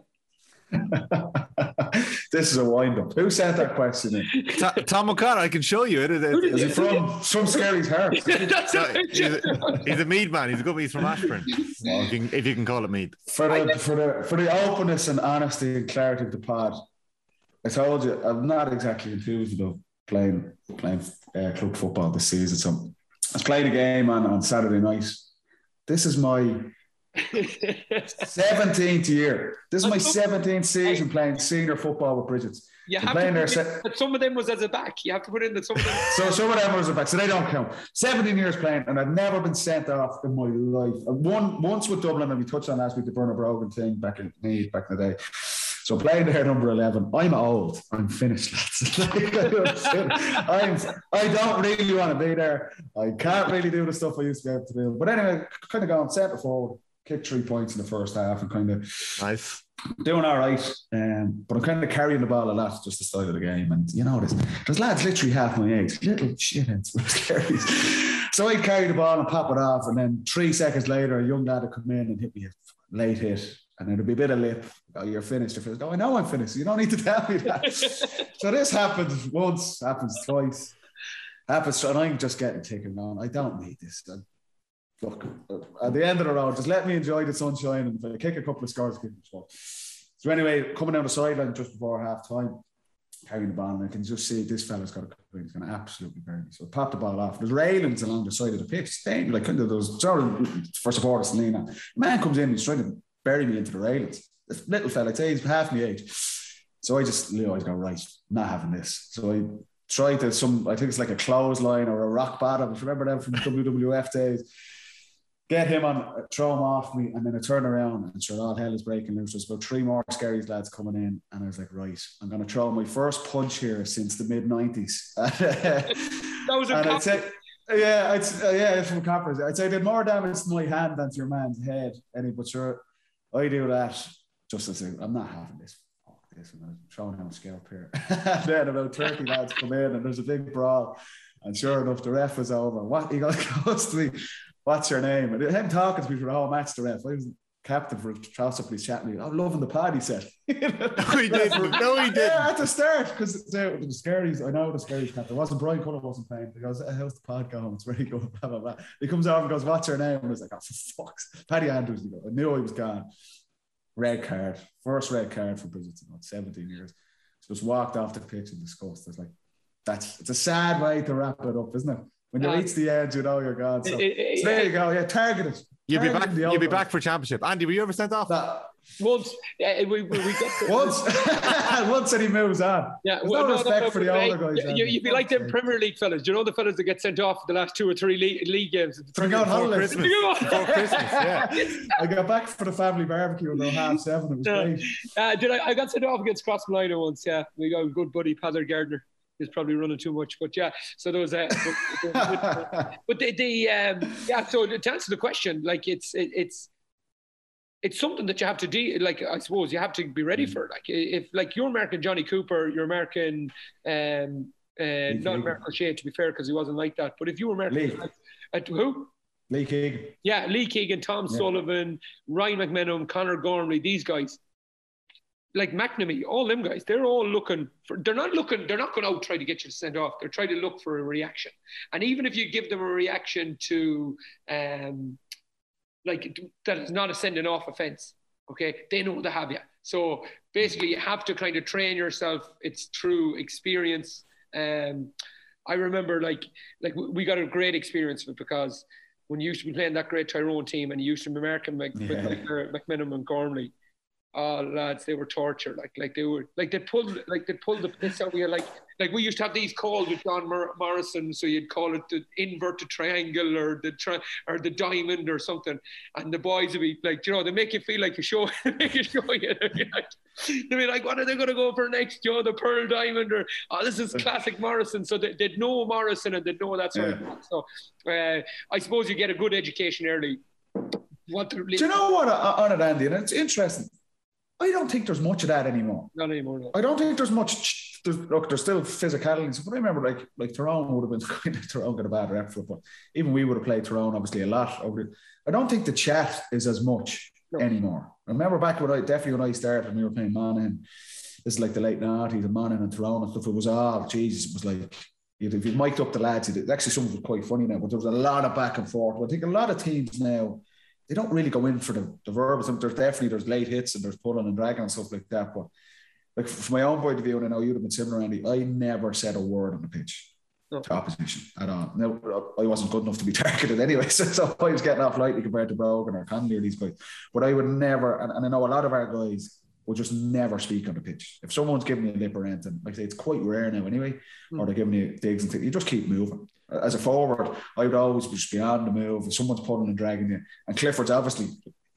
this is a wind up. Who sent that question in? Ta- Tom O'Connor, I can show you it. It- it- Who did Is it from from Skerries Harps? That's So, a he's, a, he's a Meath man. He's a good. He's from Ashbourne. if, you can, if you can call it Meath. For the for the for the openness and honesty and clarity of the pod, I told you I'm not exactly enthused about playing playing uh, club football this season. So I was playing a game on, on Saturday night. This is my 17th year. This is my 17th season playing senior football with Brigid's. You have playing to there. put se- in that some of them was as a back. You have to put in that some of them. So some of them was a back, so they don't count. 17 years playing, and I've never been sent off in my life. One once with Dublin, and we touched on last week the Bernard Brogan thing back in back in the day. So playing there number 11, I'm old. I'm finished, lads. I'm, I don't really want to be there. I can't really do the stuff I used to be able to do. But anyway, kind of going centre forward, kicked three points in the first half and kind of Nice. doing all right. Um, but I'm kind of carrying the ball a lot, just the style of the game. And you know, there's, there's lads literally half my age, little shitheads with. So I carry the ball and pop it off. And then three seconds later, a young lad would come in and hit me a late hit. And there'd be a bit of lip. Oh, you're finished. You're finished. Oh, I know I'm finished. You don't need to tell me that. so this happens once, happens twice, happens. And I'm just getting taken on. I don't need this. And look, uh, at the end of the road, just let me enjoy the sunshine. And if I kick a couple of scores. So anyway, coming down the sideline just before half time, carrying the ball, and I can just see this fella's got a He's going to absolutely burn me. So I pop the ball off. There's railings along the side of the pitch. Staying like kind of those of for supporters to lean on. Man comes in, he's trying to bury me into the railings. This little fella, I'd say he's half my age. So I just you know, I go, right, not having this. So I tried to some, I think it's like a clothesline or a rock bottom. Remember them from WWF days? Get him on, throw him off me, and then I turn around and sure all hell is breaking loose. There's about three more Skerries lads coming in, and I was like, right, I'm going to throw my first punch here since the mid '90s. That was a and I'd say, Yeah, it's uh, yeah, it's from coppers. I'd say I did more damage to my hand than to your man's head. Any but sure, I do that just as I'm not having this. Fuck this, and I'm throwing him a scalp here. then about 30 lads come in and there's a big brawl. And sure enough, the ref was over. What he got close to me, what's your name? And him talking to me for the whole match, the ref. I was captain for Trousseau Police chatting me. I'm loving the pod, he said. No, he didn't. No, he didn't. at the start, because the, the Skerries, I know the Skerries captain. wasn't Brian Cullen wasn't playing. He goes, uh, how's the pod going? It's very good, blah, blah, blah. He comes over and goes, what's your name? And I was like, oh, for fuck's Paddy Andrews. He goes, I knew he was gone. Red card. First red card for Bridgerton, about 17 years. Just walked off the pitch and discussed. It's like, that's, it's a sad way to wrap it up, isn't it? When you Yeah. reach the edge, you know you're gone. So, It- it- so there you go. Yeah, targeted. You'll be back. Targeted the You'll be back for championship. Andy, were you ever sent off? That, Once uh, we, we, we get to, once, once and he moves on. Yeah, There's well, no respect for the but, older hey, guys. You, Andy. you'd be like them Premier League fellas. Do you know the fellas that get sent off the last two or three league, league games? For going Before holidays. Christmas. Before Christmas, yeah. I got back for the family barbecue about half seven. It was Yeah. great. Uh, did I, I got sent off against Crossmolina once? Yeah, we got a good buddy, Pather Gardner. He's probably running too much, but yeah. So there was a. But, but, but the, the um, yeah. So to answer the question, like it's it, it's it's something that you have to do. Like I suppose you have to be ready for. Like if like you're American Johnny Cooper, you're American. Um, uh, not American Shea, to be fair, because he wasn't like that. But if you were American, Lee. at who? Lee Keegan. Yeah, Lee Keegan, Tom Yeah. Sullivan, Ryan McMenamin, Conor Gormley, these guys. Like McNamee, all them guys, they're all looking for, they're not looking, they're not going out try to get you to send off. They're trying to look for a reaction. And even if you give them a reaction to, um, like, that is not a sending off offense, okay, they know they have you. So basically, you have to kind of train yourself. It's through experience. Um, I remember, like, like we got a great experience with because when you used to be playing that great Tyrone team and you used to be American Mc, Yeah. like, uh, McMenamin and Gormley, oh lads, they were torture. Like like they were like they pulled like they pulled the piss out of you. Like like we used to have these calls with John Mor- Morrison, so you'd call it the inverted triangle or the tri- or the diamond or something, and the boys would be like, you know, they make you feel like you show, make you show you. They'd be like, what are they going to go for next? You know, the pearl diamond or oh, this is classic Morrison. So they, they'd know Morrison and they'd know that sort of Yeah. thing. So uh, I suppose you get a good education early. What to Do you know what uh, on it, Andy? And it's interesting. I don't think there's much of that anymore. Not anymore. No. I don't think there's much. There's, look, there's still physicality. But I remember, like, like Tyrone would have been kind of Tyrone got a bad rep for it, but even we would have played Tyrone obviously a lot over. The, I don't think the chat is as much No. anymore. I remember back when I definitely when I started when we were playing Monaghan. This is like the late nineties and Monaghan and Tyrone and stuff. It was all Jesus. It was like you'd- if you mic'd up the lads, you'd- actually some of it was quite funny now, but there was a lot of back and forth. I think a lot of teams now they don't really go in for the, the verbs. And There's definitely there's late hits and there's pulling and dragging and stuff like that. But like from my own point of view, and I know you'd have been similar, Andy, I never said a word on the pitch No. to opposition at all. No, I wasn't good enough to be targeted anyway, so, so I was getting off lightly compared to Brogan or Connolly or these guys. But I would never, and, and I know a lot of our guys will just never speak on the pitch. If someone's giving you a lip or anything, like I say, it's quite rare now anyway, or hmm. they're giving you digs and things, you just keep moving. As a forward, I would always just be on the move. If someone's pulling and dragging you, and Clifford's obviously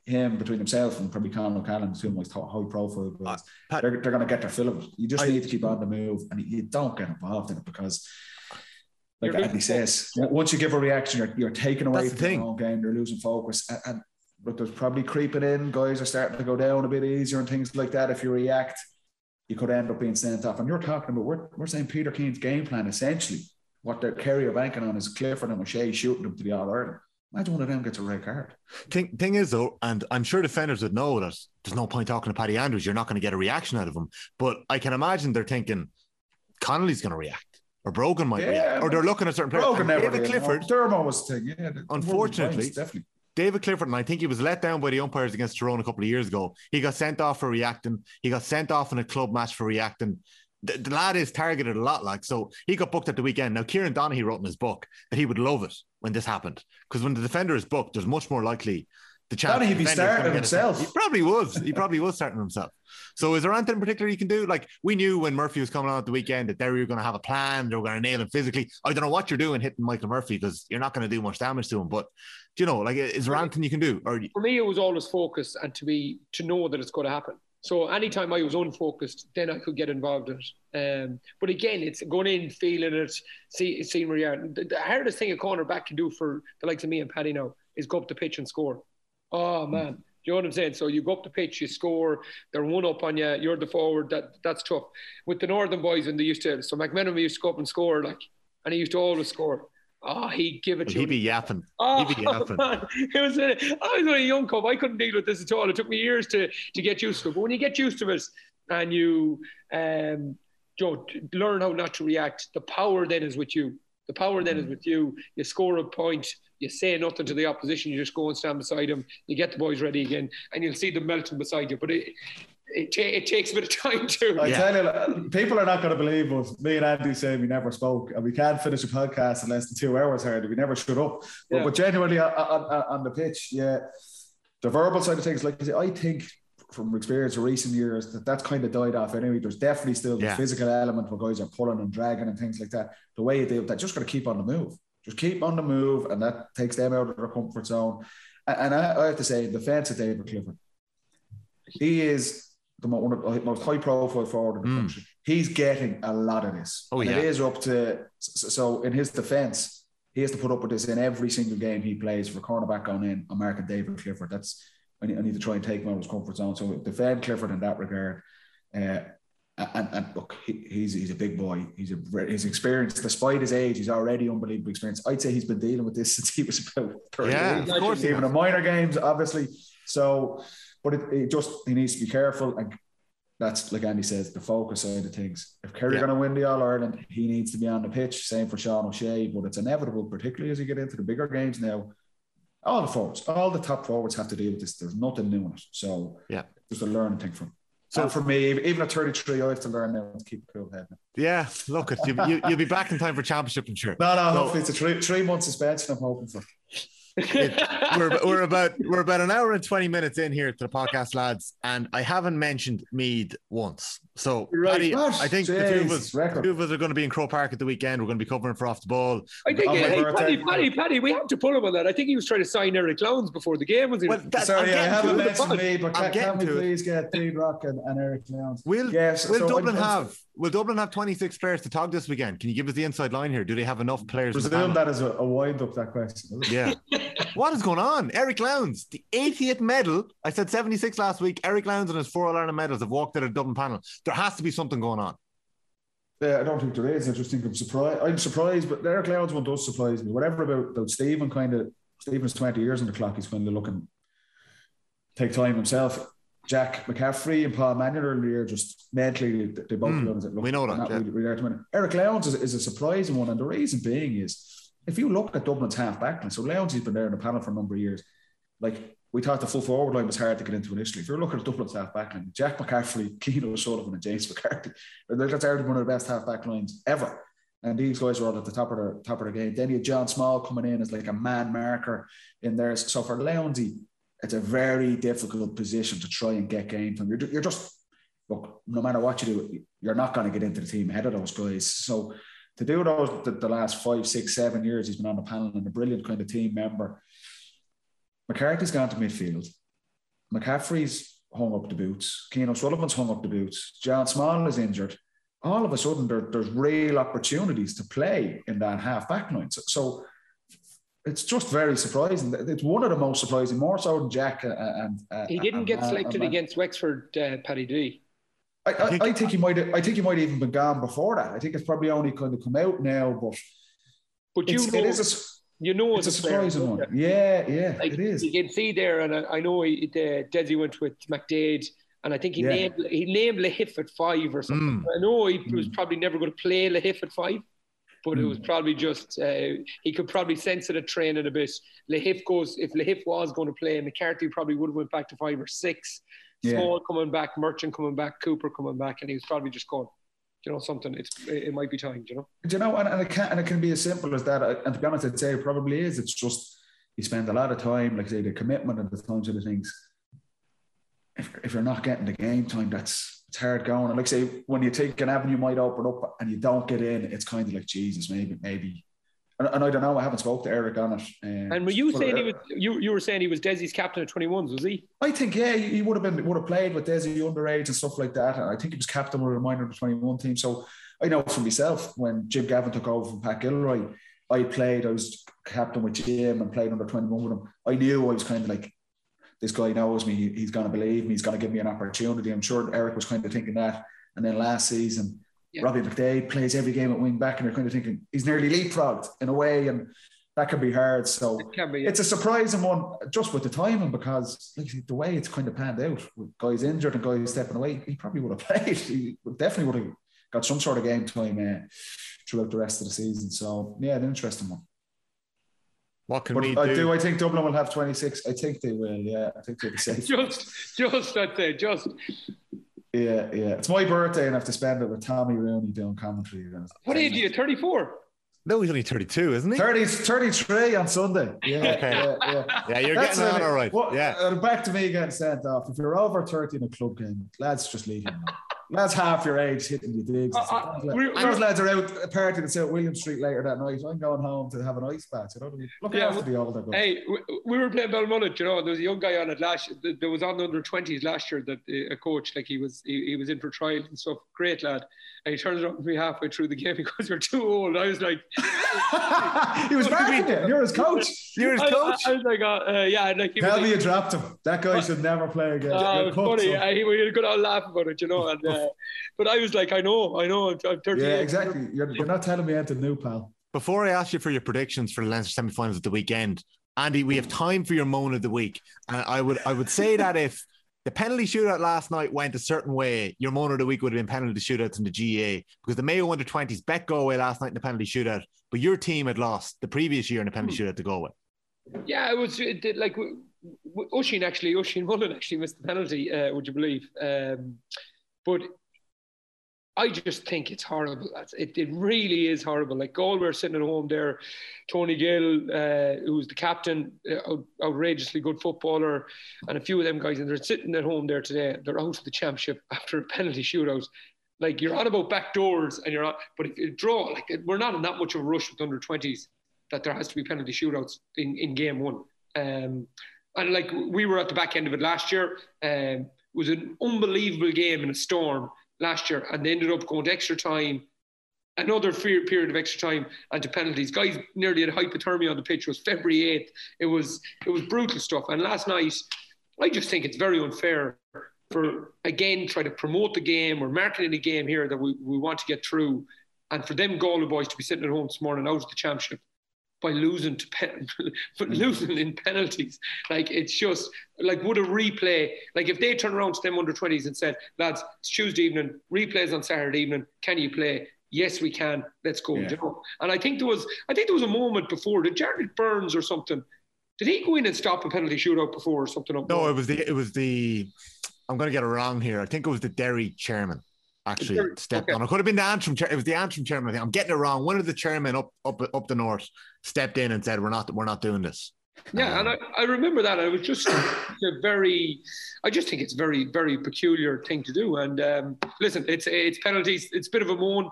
him between himself and probably Conor O'Callaghan, two of my high profile uh, guys, Pat- they're, they're going to get their fill of it. You just I- need to keep on the move and you don't get involved in it because, like Andy says, once you give a reaction, you're, you're taking away the from thing. your game, you're losing focus. And, and but there's probably creeping in, guys are starting to go down a bit easier and things like that. If you react, you could end up being sent off. And you're talking about, we're, we're saying Peter Keane's game plan essentially, what they're Kerry are banking on is Clifford and O'Shea shooting them to the All Ireland. Imagine one of them gets a red card. Thing, thing is though, and I'm sure defenders would know that there's no point talking to Paddy Andrews. You're not going to get a reaction out of him. But I can imagine they're thinking Connolly's going to react, or Brogan might Yeah, react, or they're looking at certain players. Brogan never David did. Clifford, Dermo was the thing. Yeah, the- Unfortunately- definitely. David Clifford, and I think he was let down by the umpires against Tyrone a couple of years ago. He got sent off for reacting. He got sent off in a club match for reacting. The, the lad is targeted a lot, like so. He got booked at the weekend. Now, Kieran Donaghy wrote in his book that he would love it when this happened because when the defender is booked, there's much more likely the chance. Donaghy the be starting gonna get himself. He probably was. He probably was starting himself. So, is there anything in particular you can do? Like we knew when Murphy was coming on at the weekend that they were going to have a plan. They were going to nail him physically. I don't know what you're doing hitting Michael Murphy because you're not going to do much damage to him. But do you know, like, is there anything you can do? Or For me, it was always focus and to be to know that it's going to happen. So anytime I was unfocused, then I could get involved in it. Um, but again, it's going in, feeling it, see, seeing where you are. The, the hardest thing a cornerback can do for the likes of me and Paddy now is go up the pitch and score. Oh man, do you know what I'm saying? So you go up the pitch, you score. They're one up on you. You're the forward. That that's tough. With the Northern boys, and they used to. So McMenamin used to go up and score, like, and he used to always score. Oh, he'd give it to he'd be yapping. Oh, He'd be yapping. man. It was a, I was a young cub. I couldn't deal with this at all. It took me years to, to get used to it. But when you get used to it and you, um, you learn how not to react, the power then is with you. The power then is with you. You score a point. You say nothing to the opposition. You just go and stand beside them. You get the boys ready again, and you'll see them melting beside you. But it it, ta- it takes a bit of time to. I Yeah. tell you, people are not going to believe us. Me and Andy say we never spoke, and we can't finish a podcast in less than two hours. Hardy, we never shut up. But, Yeah. but genuinely on, on, on the pitch, yeah, the verbal side of things, like I say, I think from experience of recent years that that's kind of died off anyway. There's definitely still the Yeah. physical element where guys are pulling and dragging and things like that. The way you deal with that, just got to keep on the move. Just keep on the move, and that takes them out of their comfort zone. And, and I, I have to say, the defense of David Clifford, he is the one of the most high profile forward in the Mm. country. He's getting a lot of this. Oh, And yeah. It is up to, so in his defense, he has to put up with this in every single game he plays for cornerback on in, I'm David Clifford. That's, I need, I need to try and take him out of his comfort zone. So defend Clifford in that regard. Uh, and, and look, he, he's he's a big boy. He's a very- his experience, despite his age, he's already unbelievable experience. I'd say he's been dealing with this since he was about 30 Yeah, of course. even in minor games, obviously. So, but it, it just he needs to be careful, and that's like Andy says, the focus side of things. If Kerry Yeah. going to win the All Ireland, he needs to be on the pitch. Same for Sean O'Shea, but it's inevitable, particularly as you get into the bigger games now. All the forwards, all the top forwards have to deal with this. There's nothing new in it. So, Yeah. just a learning thing from. So- So for me, even at 33, I have to learn now to keep a cool head. Yeah, look, it, you, you, you'll be back in time for championship, I'm sure. No, no, No. hopefully it's a three, three month suspension. I'm hoping for. we're, we're about we're about an hour and 20 minutes in here to the podcast lads and i haven't mentioned mead once so Right. Paddy, What? i think the two of us Jesus, record. two of us are going to be in croke park at the weekend we're going to be covering for off the ball I think, On hey. Paddy, Paddy, Paddy, we have to pull him on that. I think he was trying to sign Eric Lowndes before the game was in. well that, Sorry, I'm I getting haven't to it. mentioned me, but I'm can, can we please get Dean Rock and, and Eric Lowndes? will Yes. will so dublin I'm- I'm have will dublin have 26 players to tog this weekend can you give us the inside line here do they have enough players in the Presume that is a, a wind up that question. is it? yeah what is going on eric lowndes the 80th medal i said 76 last week eric lowndes and his four all-ireland medals have walked out of dublin panel there has to be something going on Yeah, I don't think there is. I just think I'm surprised. I'm surprised, but Eric Lowndes one does surprise me. Whatever about, about Stephen, kind of Stephen's 20 years on the clock. He's kind of looking take time himself. Jack McCaffrey and Paul Mannion earlier just mentally they, both Mm, we know that, yeah. really, really. Eric Lowndes is, is a surprising one, and the reason being is if you look at Dublin's half back so Lowndes has been there in the panel for a number of years. Like we thought the full forward line was hard to get into initially. If you're looking at Dublin's half back line, Jack McCaffrey, Cian O'Sullivan, and James McCarthy, that's already one of the best half back lines ever. And these guys were all at the top of their top of game. Then you had John Small coming in as like a man marker in there. So for Lowndes, it's a very difficult position to try and get game from. You're, you're just look, no matter what you do, you're not going to get into the team ahead of those guys. So to do those the, the last five, six, seven years, he's been on the panel and a brilliant kind of team member. McCarthy's gone to midfield. McCaffrey's hung up the boots. Cian O'Sullivan's hung up the boots. John Small is injured. All of a sudden, there, there's real opportunities to play in that half back line. So, so it's just very surprising. It's one of the most surprising, more so than Jack. uh, And, and he didn't and- get selected and- against Wexford, uh, Paddy D. I, I, think- I think he might. I think he might have even been gone before that. I think it's probably only kind of come out now, but But you know, it is a, you know, it's a surprising one. Yeah, yeah, Like, it is. You can see there, and I, I know he, the, Desi went with McDade, and I think he Yeah. named he named Lahiff at five or something. Mm. I know he was Mm. probably never going to play Lahiff at five, but it was probably just uh, he could probably sense it at training a bit. Lahiff goes if Lahiff was going to play, McCarthy probably would have went back to five or six. Yeah. Small coming back, Murchan coming back, Cooper coming back, and he was probably just going. You know something? It's it, might be time. You know. Do you know, and, and it can and it can be as simple as that. And to be honest, I'd say it probably is. It's just you spend a lot of time, like say, the commitment and the times of the things. If, if you're not getting the game time, that's it's hard going. And like say, when you take an avenue might open up and you don't get in, it's kind of like Jesus, maybe, maybe and, and I don't know. I haven't spoke to Eric on it. Um, And were you saying uh, he was? You, you were saying he was Desi's captain at 21s, was he? I think yeah, he would have been would have played with Desi underage and stuff like that. And I think he was captain of the minor under twenty one team. So I know for myself when Jim Gavin took over from Pat Gilroy, I played. I was captain with Jim and played under twenty one with him. I knew I was kind of like. This guy knows me. He's going to believe me. He's going to give me an opportunity. I'm sure Eric was kind of thinking that. And then last season, Yeah. Robbie McDade plays every game at wing back, and you're kind of thinking he's nearly leapfrogged in a way, and that can be hard. So It can be. it's a surprising one just with the timing because like, the way it's kind of panned out with guys injured and guys stepping away, he probably would have played. He definitely would have got some sort of game time uh, throughout the rest of the season. So yeah, an interesting one. What can But we I do? do. I think Dublin will have 26. I think they will. Yeah, I think they'll be safe. just, just I'd say, just. Yeah, yeah. It's my birthday and I have to spend it with Tommy Rooney doing commentary. What age are you? 34. No, he's only 32, isn't he? 30, 33 on Sunday. Yeah, Okay. yeah, yeah. Yeah, you're That's getting on it. all right. What- Yeah. uh, back to me getting sent off. If you're over 30 in a club game, lads just leave you. Alone. Lads half your age hitting you digs. Uh, uh, we're- Those lads are out partying at St. William Street later that night. I'm going home to have an ice bath. You know, look Yeah, after the older guys. Hey, we, we were playing Belmullet, you know, and there was a young guy on it last There was on the under 20s last year that uh, a coach, like he was he, he was in for trials and stuff. Great lad. And he turns around to me halfway through the game because you're too old. I was like, he was backing you. You're his coach. You're his I, coach. I, I was like, uh, uh, yeah, and like he Tell me like, you dropped him. That guy should never play again. Uh, You're funny. son. Uh, he was good. I'll laugh about it, you know. And uh, but I was like, I know, I know. I'm, I'm 38. yeah, exactly. You're, you're not telling me anything new, pal. Before I ask you for your predictions for the Leinster semi-finals at the weekend, Andy, we have time for your moan of the week. And I would I would say that if the penalty shootout last night went a certain way, your moan of the week would have been penalty shootouts in the GAA because the Mayo under 20s bet Galway last night in the penalty shootout, but your team had lost the previous year in the penalty shootout to Galway. Yeah, it was it did, like w- w- Oisin actually, Oisin Mullin actually missed the penalty. Uh, would you believe? Um, but I just think it's horrible. It, it really is horrible. Like Galway are sitting at home there. Tony Gill, uh, who's the captain, uh, out- outrageously good footballer, and a few of them guys, and they're sitting at home there today. They're out of the championship after a penalty shootout. Like you're on about back doors, and you're on, but if you draw, like we're not in that much of a rush with under twenties that there has to be penalty shootouts in, in game one. Um, and like we were at the back end of it last year. Um, it was an unbelievable game in a storm last year, and they ended up going to extra time, another period of extra time, and to penalties. Guys nearly had hypothermia on the pitch. It was February eighth. It was it was brutal stuff. And last night, I just think it's very unfair for again try to promote the game. We're marketing the game here that we, we want to get through, and for them Galway boys to be sitting at home this morning out of the championship by losing to pen, but mm. losing in penalties. Like it's just like would a replay like if they turn around to them under twenties and said, lads, it's Tuesday evening, replays on Saturday evening. Can you play? Yes, we can. Let's go. Yeah. You know? And I think there was I think there was a moment before did Jared Burns or something. Did he go in and stop a penalty shootout before or something? No, it was the it was the I'm gonna get it wrong here. I think it was the Derry chairman actually Derry- stepped okay. on. It could have been the Antrim chair. It was the Antrim chairman. I think I'm getting it wrong. One of the chairmen up up up the north stepped in and said, "We're not we're not doing this." Yeah, and I, I remember that. It was just a very, I just think it's a very, very peculiar thing to do. And um, listen, it's it's penalties. It's a bit of a moan.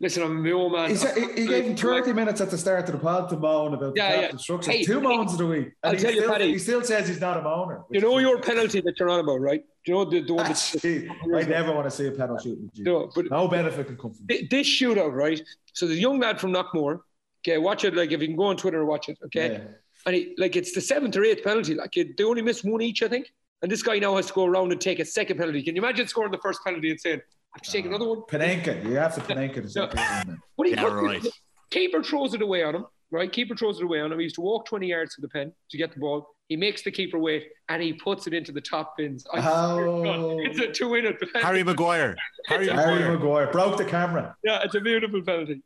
Listen, I'm a Mayo man. He, said, he, gave him 30 minutes at the start of the pod to moan about Yeah, the yeah. captain. Hey, Two moans of the week. I'll tell you, still, Paddy. he still says he's not a moaner. You know your penalty that you're on about, right? Do you know the, the one ah, that's I never want to see a penalty shooting. no, but No benefit can come from it. this shootout, right? So the young lad from Knockmore, okay, watch it. Like if you can go on Twitter, and watch it, okay. Yeah. And he, like it's the seventh or eighth penalty. Like it, they only missed one each, I think. And this guy now has to go around and take a second penalty. Can you imagine scoring the first penalty and saying, "I have to take uh, another one"? Panenka. You have to Panenka to No. say that. What he Yeah, what- right. Keeper throws it away on him, right? Keeper throws it away on him. He used to walk 20 yards to the pen to get the ball. He makes the keeper wait and he puts it into the top bins. I swear to God, Oh. It's a two winner. Harry Maguire. Harry Harry Maguire. Maguire broke the camera. Yeah, it's a beautiful penalty.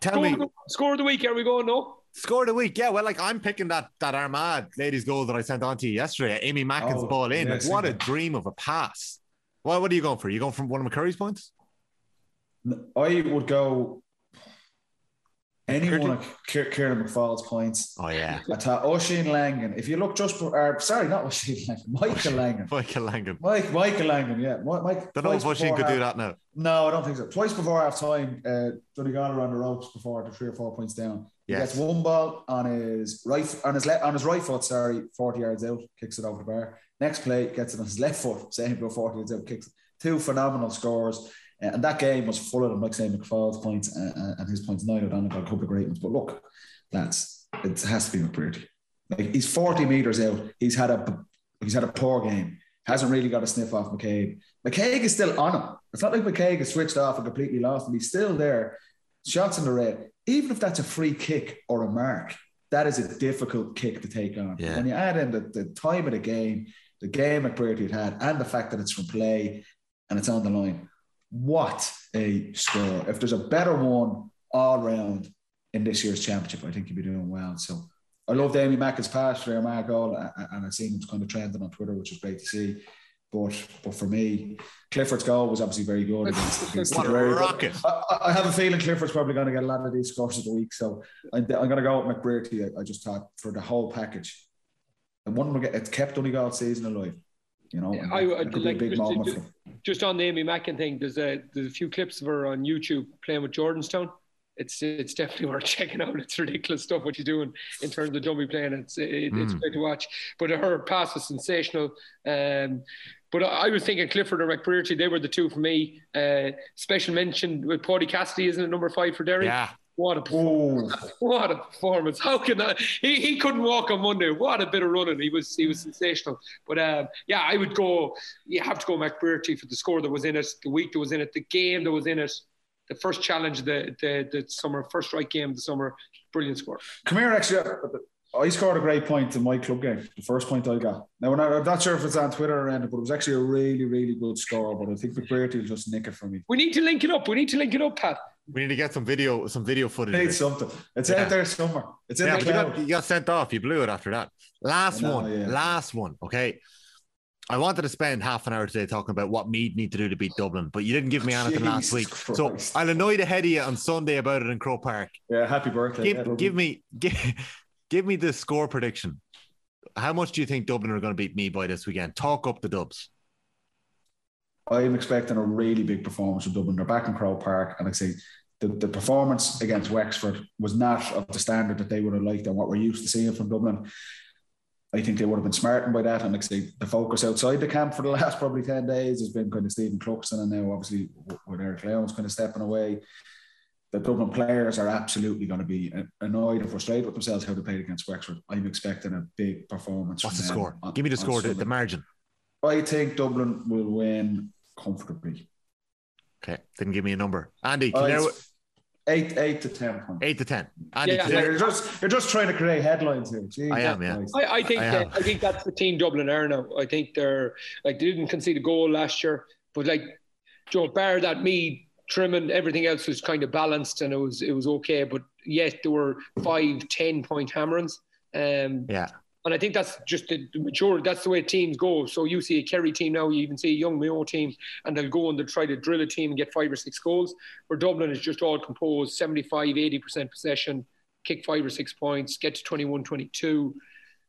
Tell Score, me, the, score of the week. Are we going? No. score of the week. Yeah, well, like I'm picking that that Armagh ladies goal that I sent on to you yesterday. Amy Mackin's Oh, ball in. yeah, Like, what a dream of a pass. Well, what are you going for? Are you going from one of McCurry's points? I would go. Anyone Kier- Ciaran McFaul's points. Oh yeah, I thought Oisin Langan. If you look just, for, uh, sorry, not Oisin Langan, Michael Langan. Michael Langan. Mike, Michael Langan, yeah. Mike, Mike, Don't know if Oisin could before do that now. No, I don't think so. Twice before half time, uh, Donegal are on the ropes before the three or four points down. He Yes. gets one ball on his right on his left on his right foot, sorry, 40 yards out, kicks it over the bar. Next play, gets it on his left foot, same go 40 yards out, kicks. Two phenomenal scores. Uh, and that game was full of them, like say McFaul's points uh, uh, and his points. Niall O'Donoghue got a couple of great ones. But look, that's it has to be McBrearty. Like he's 40 meters out. He's had a he's had a poor game. Hasn't really got a sniff off McKaigue. McKaigue is still on him. It's not like McKaigue has switched off and completely lost him. He's still there. Shots in the red. Even if that's a free kick or a mark, that is a difficult kick to take on. Yeah. When you add in the, the time of the game, the game McBrearty had had, and the fact that it's from play and it's on the line, what a score. If there's a better one all round in this year's championship, I think you'd be doing well. So I love Amy Mackin's pass for Mark goal, and I've seen him kind of trending on Twitter, which is great to see. But but for me, Clifford's goal was obviously very good. Against, against What a rocket. I, I- have a feeling Clifford's probably going to get a lot of these scores of the week. So I, I'm going to go with McBrearty. I, I just thought for the whole package, and one will get it's kept Donegal season alive. You know, Yeah, I- I'd could be a like big just to- moment to- for them. just on the Aimee Mackin thing, there's a there's a few clips of her on YouTube playing with Jordanstown. It's it's definitely worth checking out. It's ridiculous stuff what she's doing in terms of dummy playing. It's it, it's Mm. great to watch. But her pass was sensational. Um, but I I was thinking Clifford or McBrearty, they were the two for me. Uh, special mention with Paddy Cassidy, isn't it number five for Derry? Yeah, What a performance! What a performance! How can that? He, he couldn't walk on Monday. What a bit of running! He was he was sensational. But um, yeah, I would go. You have to go McBrearty for the score that was in it, the week that was in it, the game that was in it, the first challenge, the the, the summer first right game of the summer. Brilliant score. come here, actually. I scored a great point in my club game, the first point I got. Now, not, I'm not sure if it's on Twitter or anything, but it was actually a really, really good score. But I think McBrearty will just nick it for me. We need to link it up. We need to link it up, Pat. We need to get some video, some video footage. Need something. It's Yeah. out there somewhere. It's in Yeah, the but you got, you got sent off. You blew it after that. Last know, one. yeah. Last one. Okay. I wanted to spend half an hour today talking about what Meath need to do to beat Dublin, but you didn't give me anything last Jesus week. So I'll annoy the head of you on Sunday about it in Croke Park. Yeah, happy birthday. Give, give me give, give me the score prediction. How much do you think Dublin are going to beat me by this weekend? Talk up the dubs. I'm expecting a really big performance from Dublin. They're back in Croke Park, and I say the, the performance against Wexford was not of the standard that they would have liked and what we're used to seeing from Dublin. I think they would have been smartened by that. And like I say, the focus outside the camp for the last probably 10 days has been kind of Stephen Cluxton, and now obviously with Eric Lowndes kind of stepping away. The Dublin players are absolutely going to be annoyed and frustrated with themselves how they played against Wexford. I'm expecting a big performance. What's the score? on- Give me the score, the, the margin. I think Dublin will win comfortably. Okay. Didn't give me a number. Andy, can you- it's eight, eight to ten points. eight to ten. Andy, Yeah, Yeah, you- you're just you're just trying to create headlines here. Jesus I am, yeah. Christ. I, I think I that, am. I think that's the team Dublin are now. I think they're like they didn't concede a goal last year, but like Joe Bar that me trimming everything else was kind of balanced and it was it was okay. But yet there were five, ten point hammerings. Um, yeah. And I think that's just the, the mature. That's the way teams go. So you see a Kerry team now, you even see a young Mayo team, and they'll go and they'll try to drill a team and get five or six goals. Where Dublin is just all composed 75, 80% possession, kick five or six points, get to 21, 22,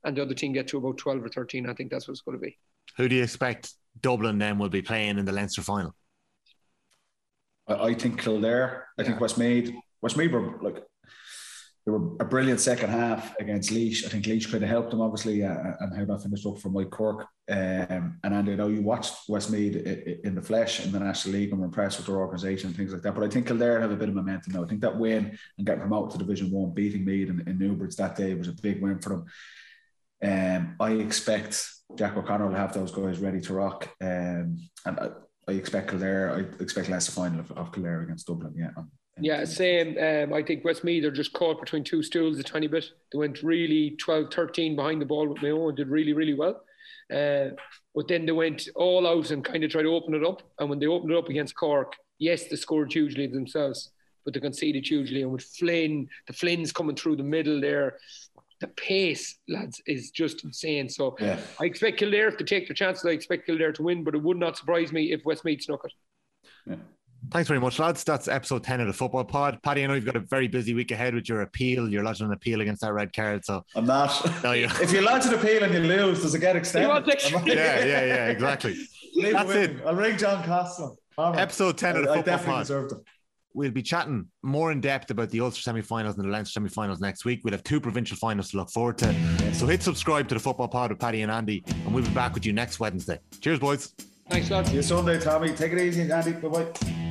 and the other team get to about 12 or 13. I think that's what it's going to be. Who do you expect Dublin then will be playing in the Leinster final? I, I think Kildare. I think Westmeath. Westmeath were like they were a brilliant second half against Laois. I think Laois could have helped them obviously, uh, and how that finished up for Mike Quirke. Um, and Andy, I know you watched Westmeath in the flesh in the National League and were impressed with their organisation and things like that. But I think Kildare have a bit of momentum now. I think that win and getting promoted to Division One, beating Meath in Newbridge that day was a big win for them. Um, I expect Jack O'Connor will have those guys ready to rock. Um, and I, I expect Kildare. I expect less final of, of Kildare against Dublin. Yeah. Yeah, same. Um, I think Westmeath are just caught between two stools a tiny bit. They went really 12, 13 behind the ball with Mayo and did really, really well. Uh, but then they went all out and kind of tried to open it up. And when they opened it up against Cork, yes, they scored hugely themselves, but they conceded hugely. And with Flynn, the Flynn's coming through the middle there, the pace, lads, is just insane. So Yeah. I expect Kildare, to take their chances, I expect Kildare to win, but it would not surprise me if Westmeath snuck it. Thanks very much, lads. That's episode 10 of the Football Pod. Paddy, I know you've got a very busy week ahead with your appeal. You're lodging an appeal against that red card. So, I'm not. no, you. if you lodge an appeal and you lose, does it get extended? You want extra- Am yeah, yeah, yeah, exactly. Leave That's it. I'll ring John Costello. All right. Episode 10 of the I, I Football Pod. deserved. We'll be chatting more in depth about the Ulster semi finals and the Leinster semi finals next week. We'll have two provincial finals to look forward to. So hit subscribe to the Football Pod with Paddy and Andy, and we'll be back with you next Wednesday. Cheers, boys. Thanks, lads. See you Sunday, Tommy. Take it easy, Andy. Bye bye.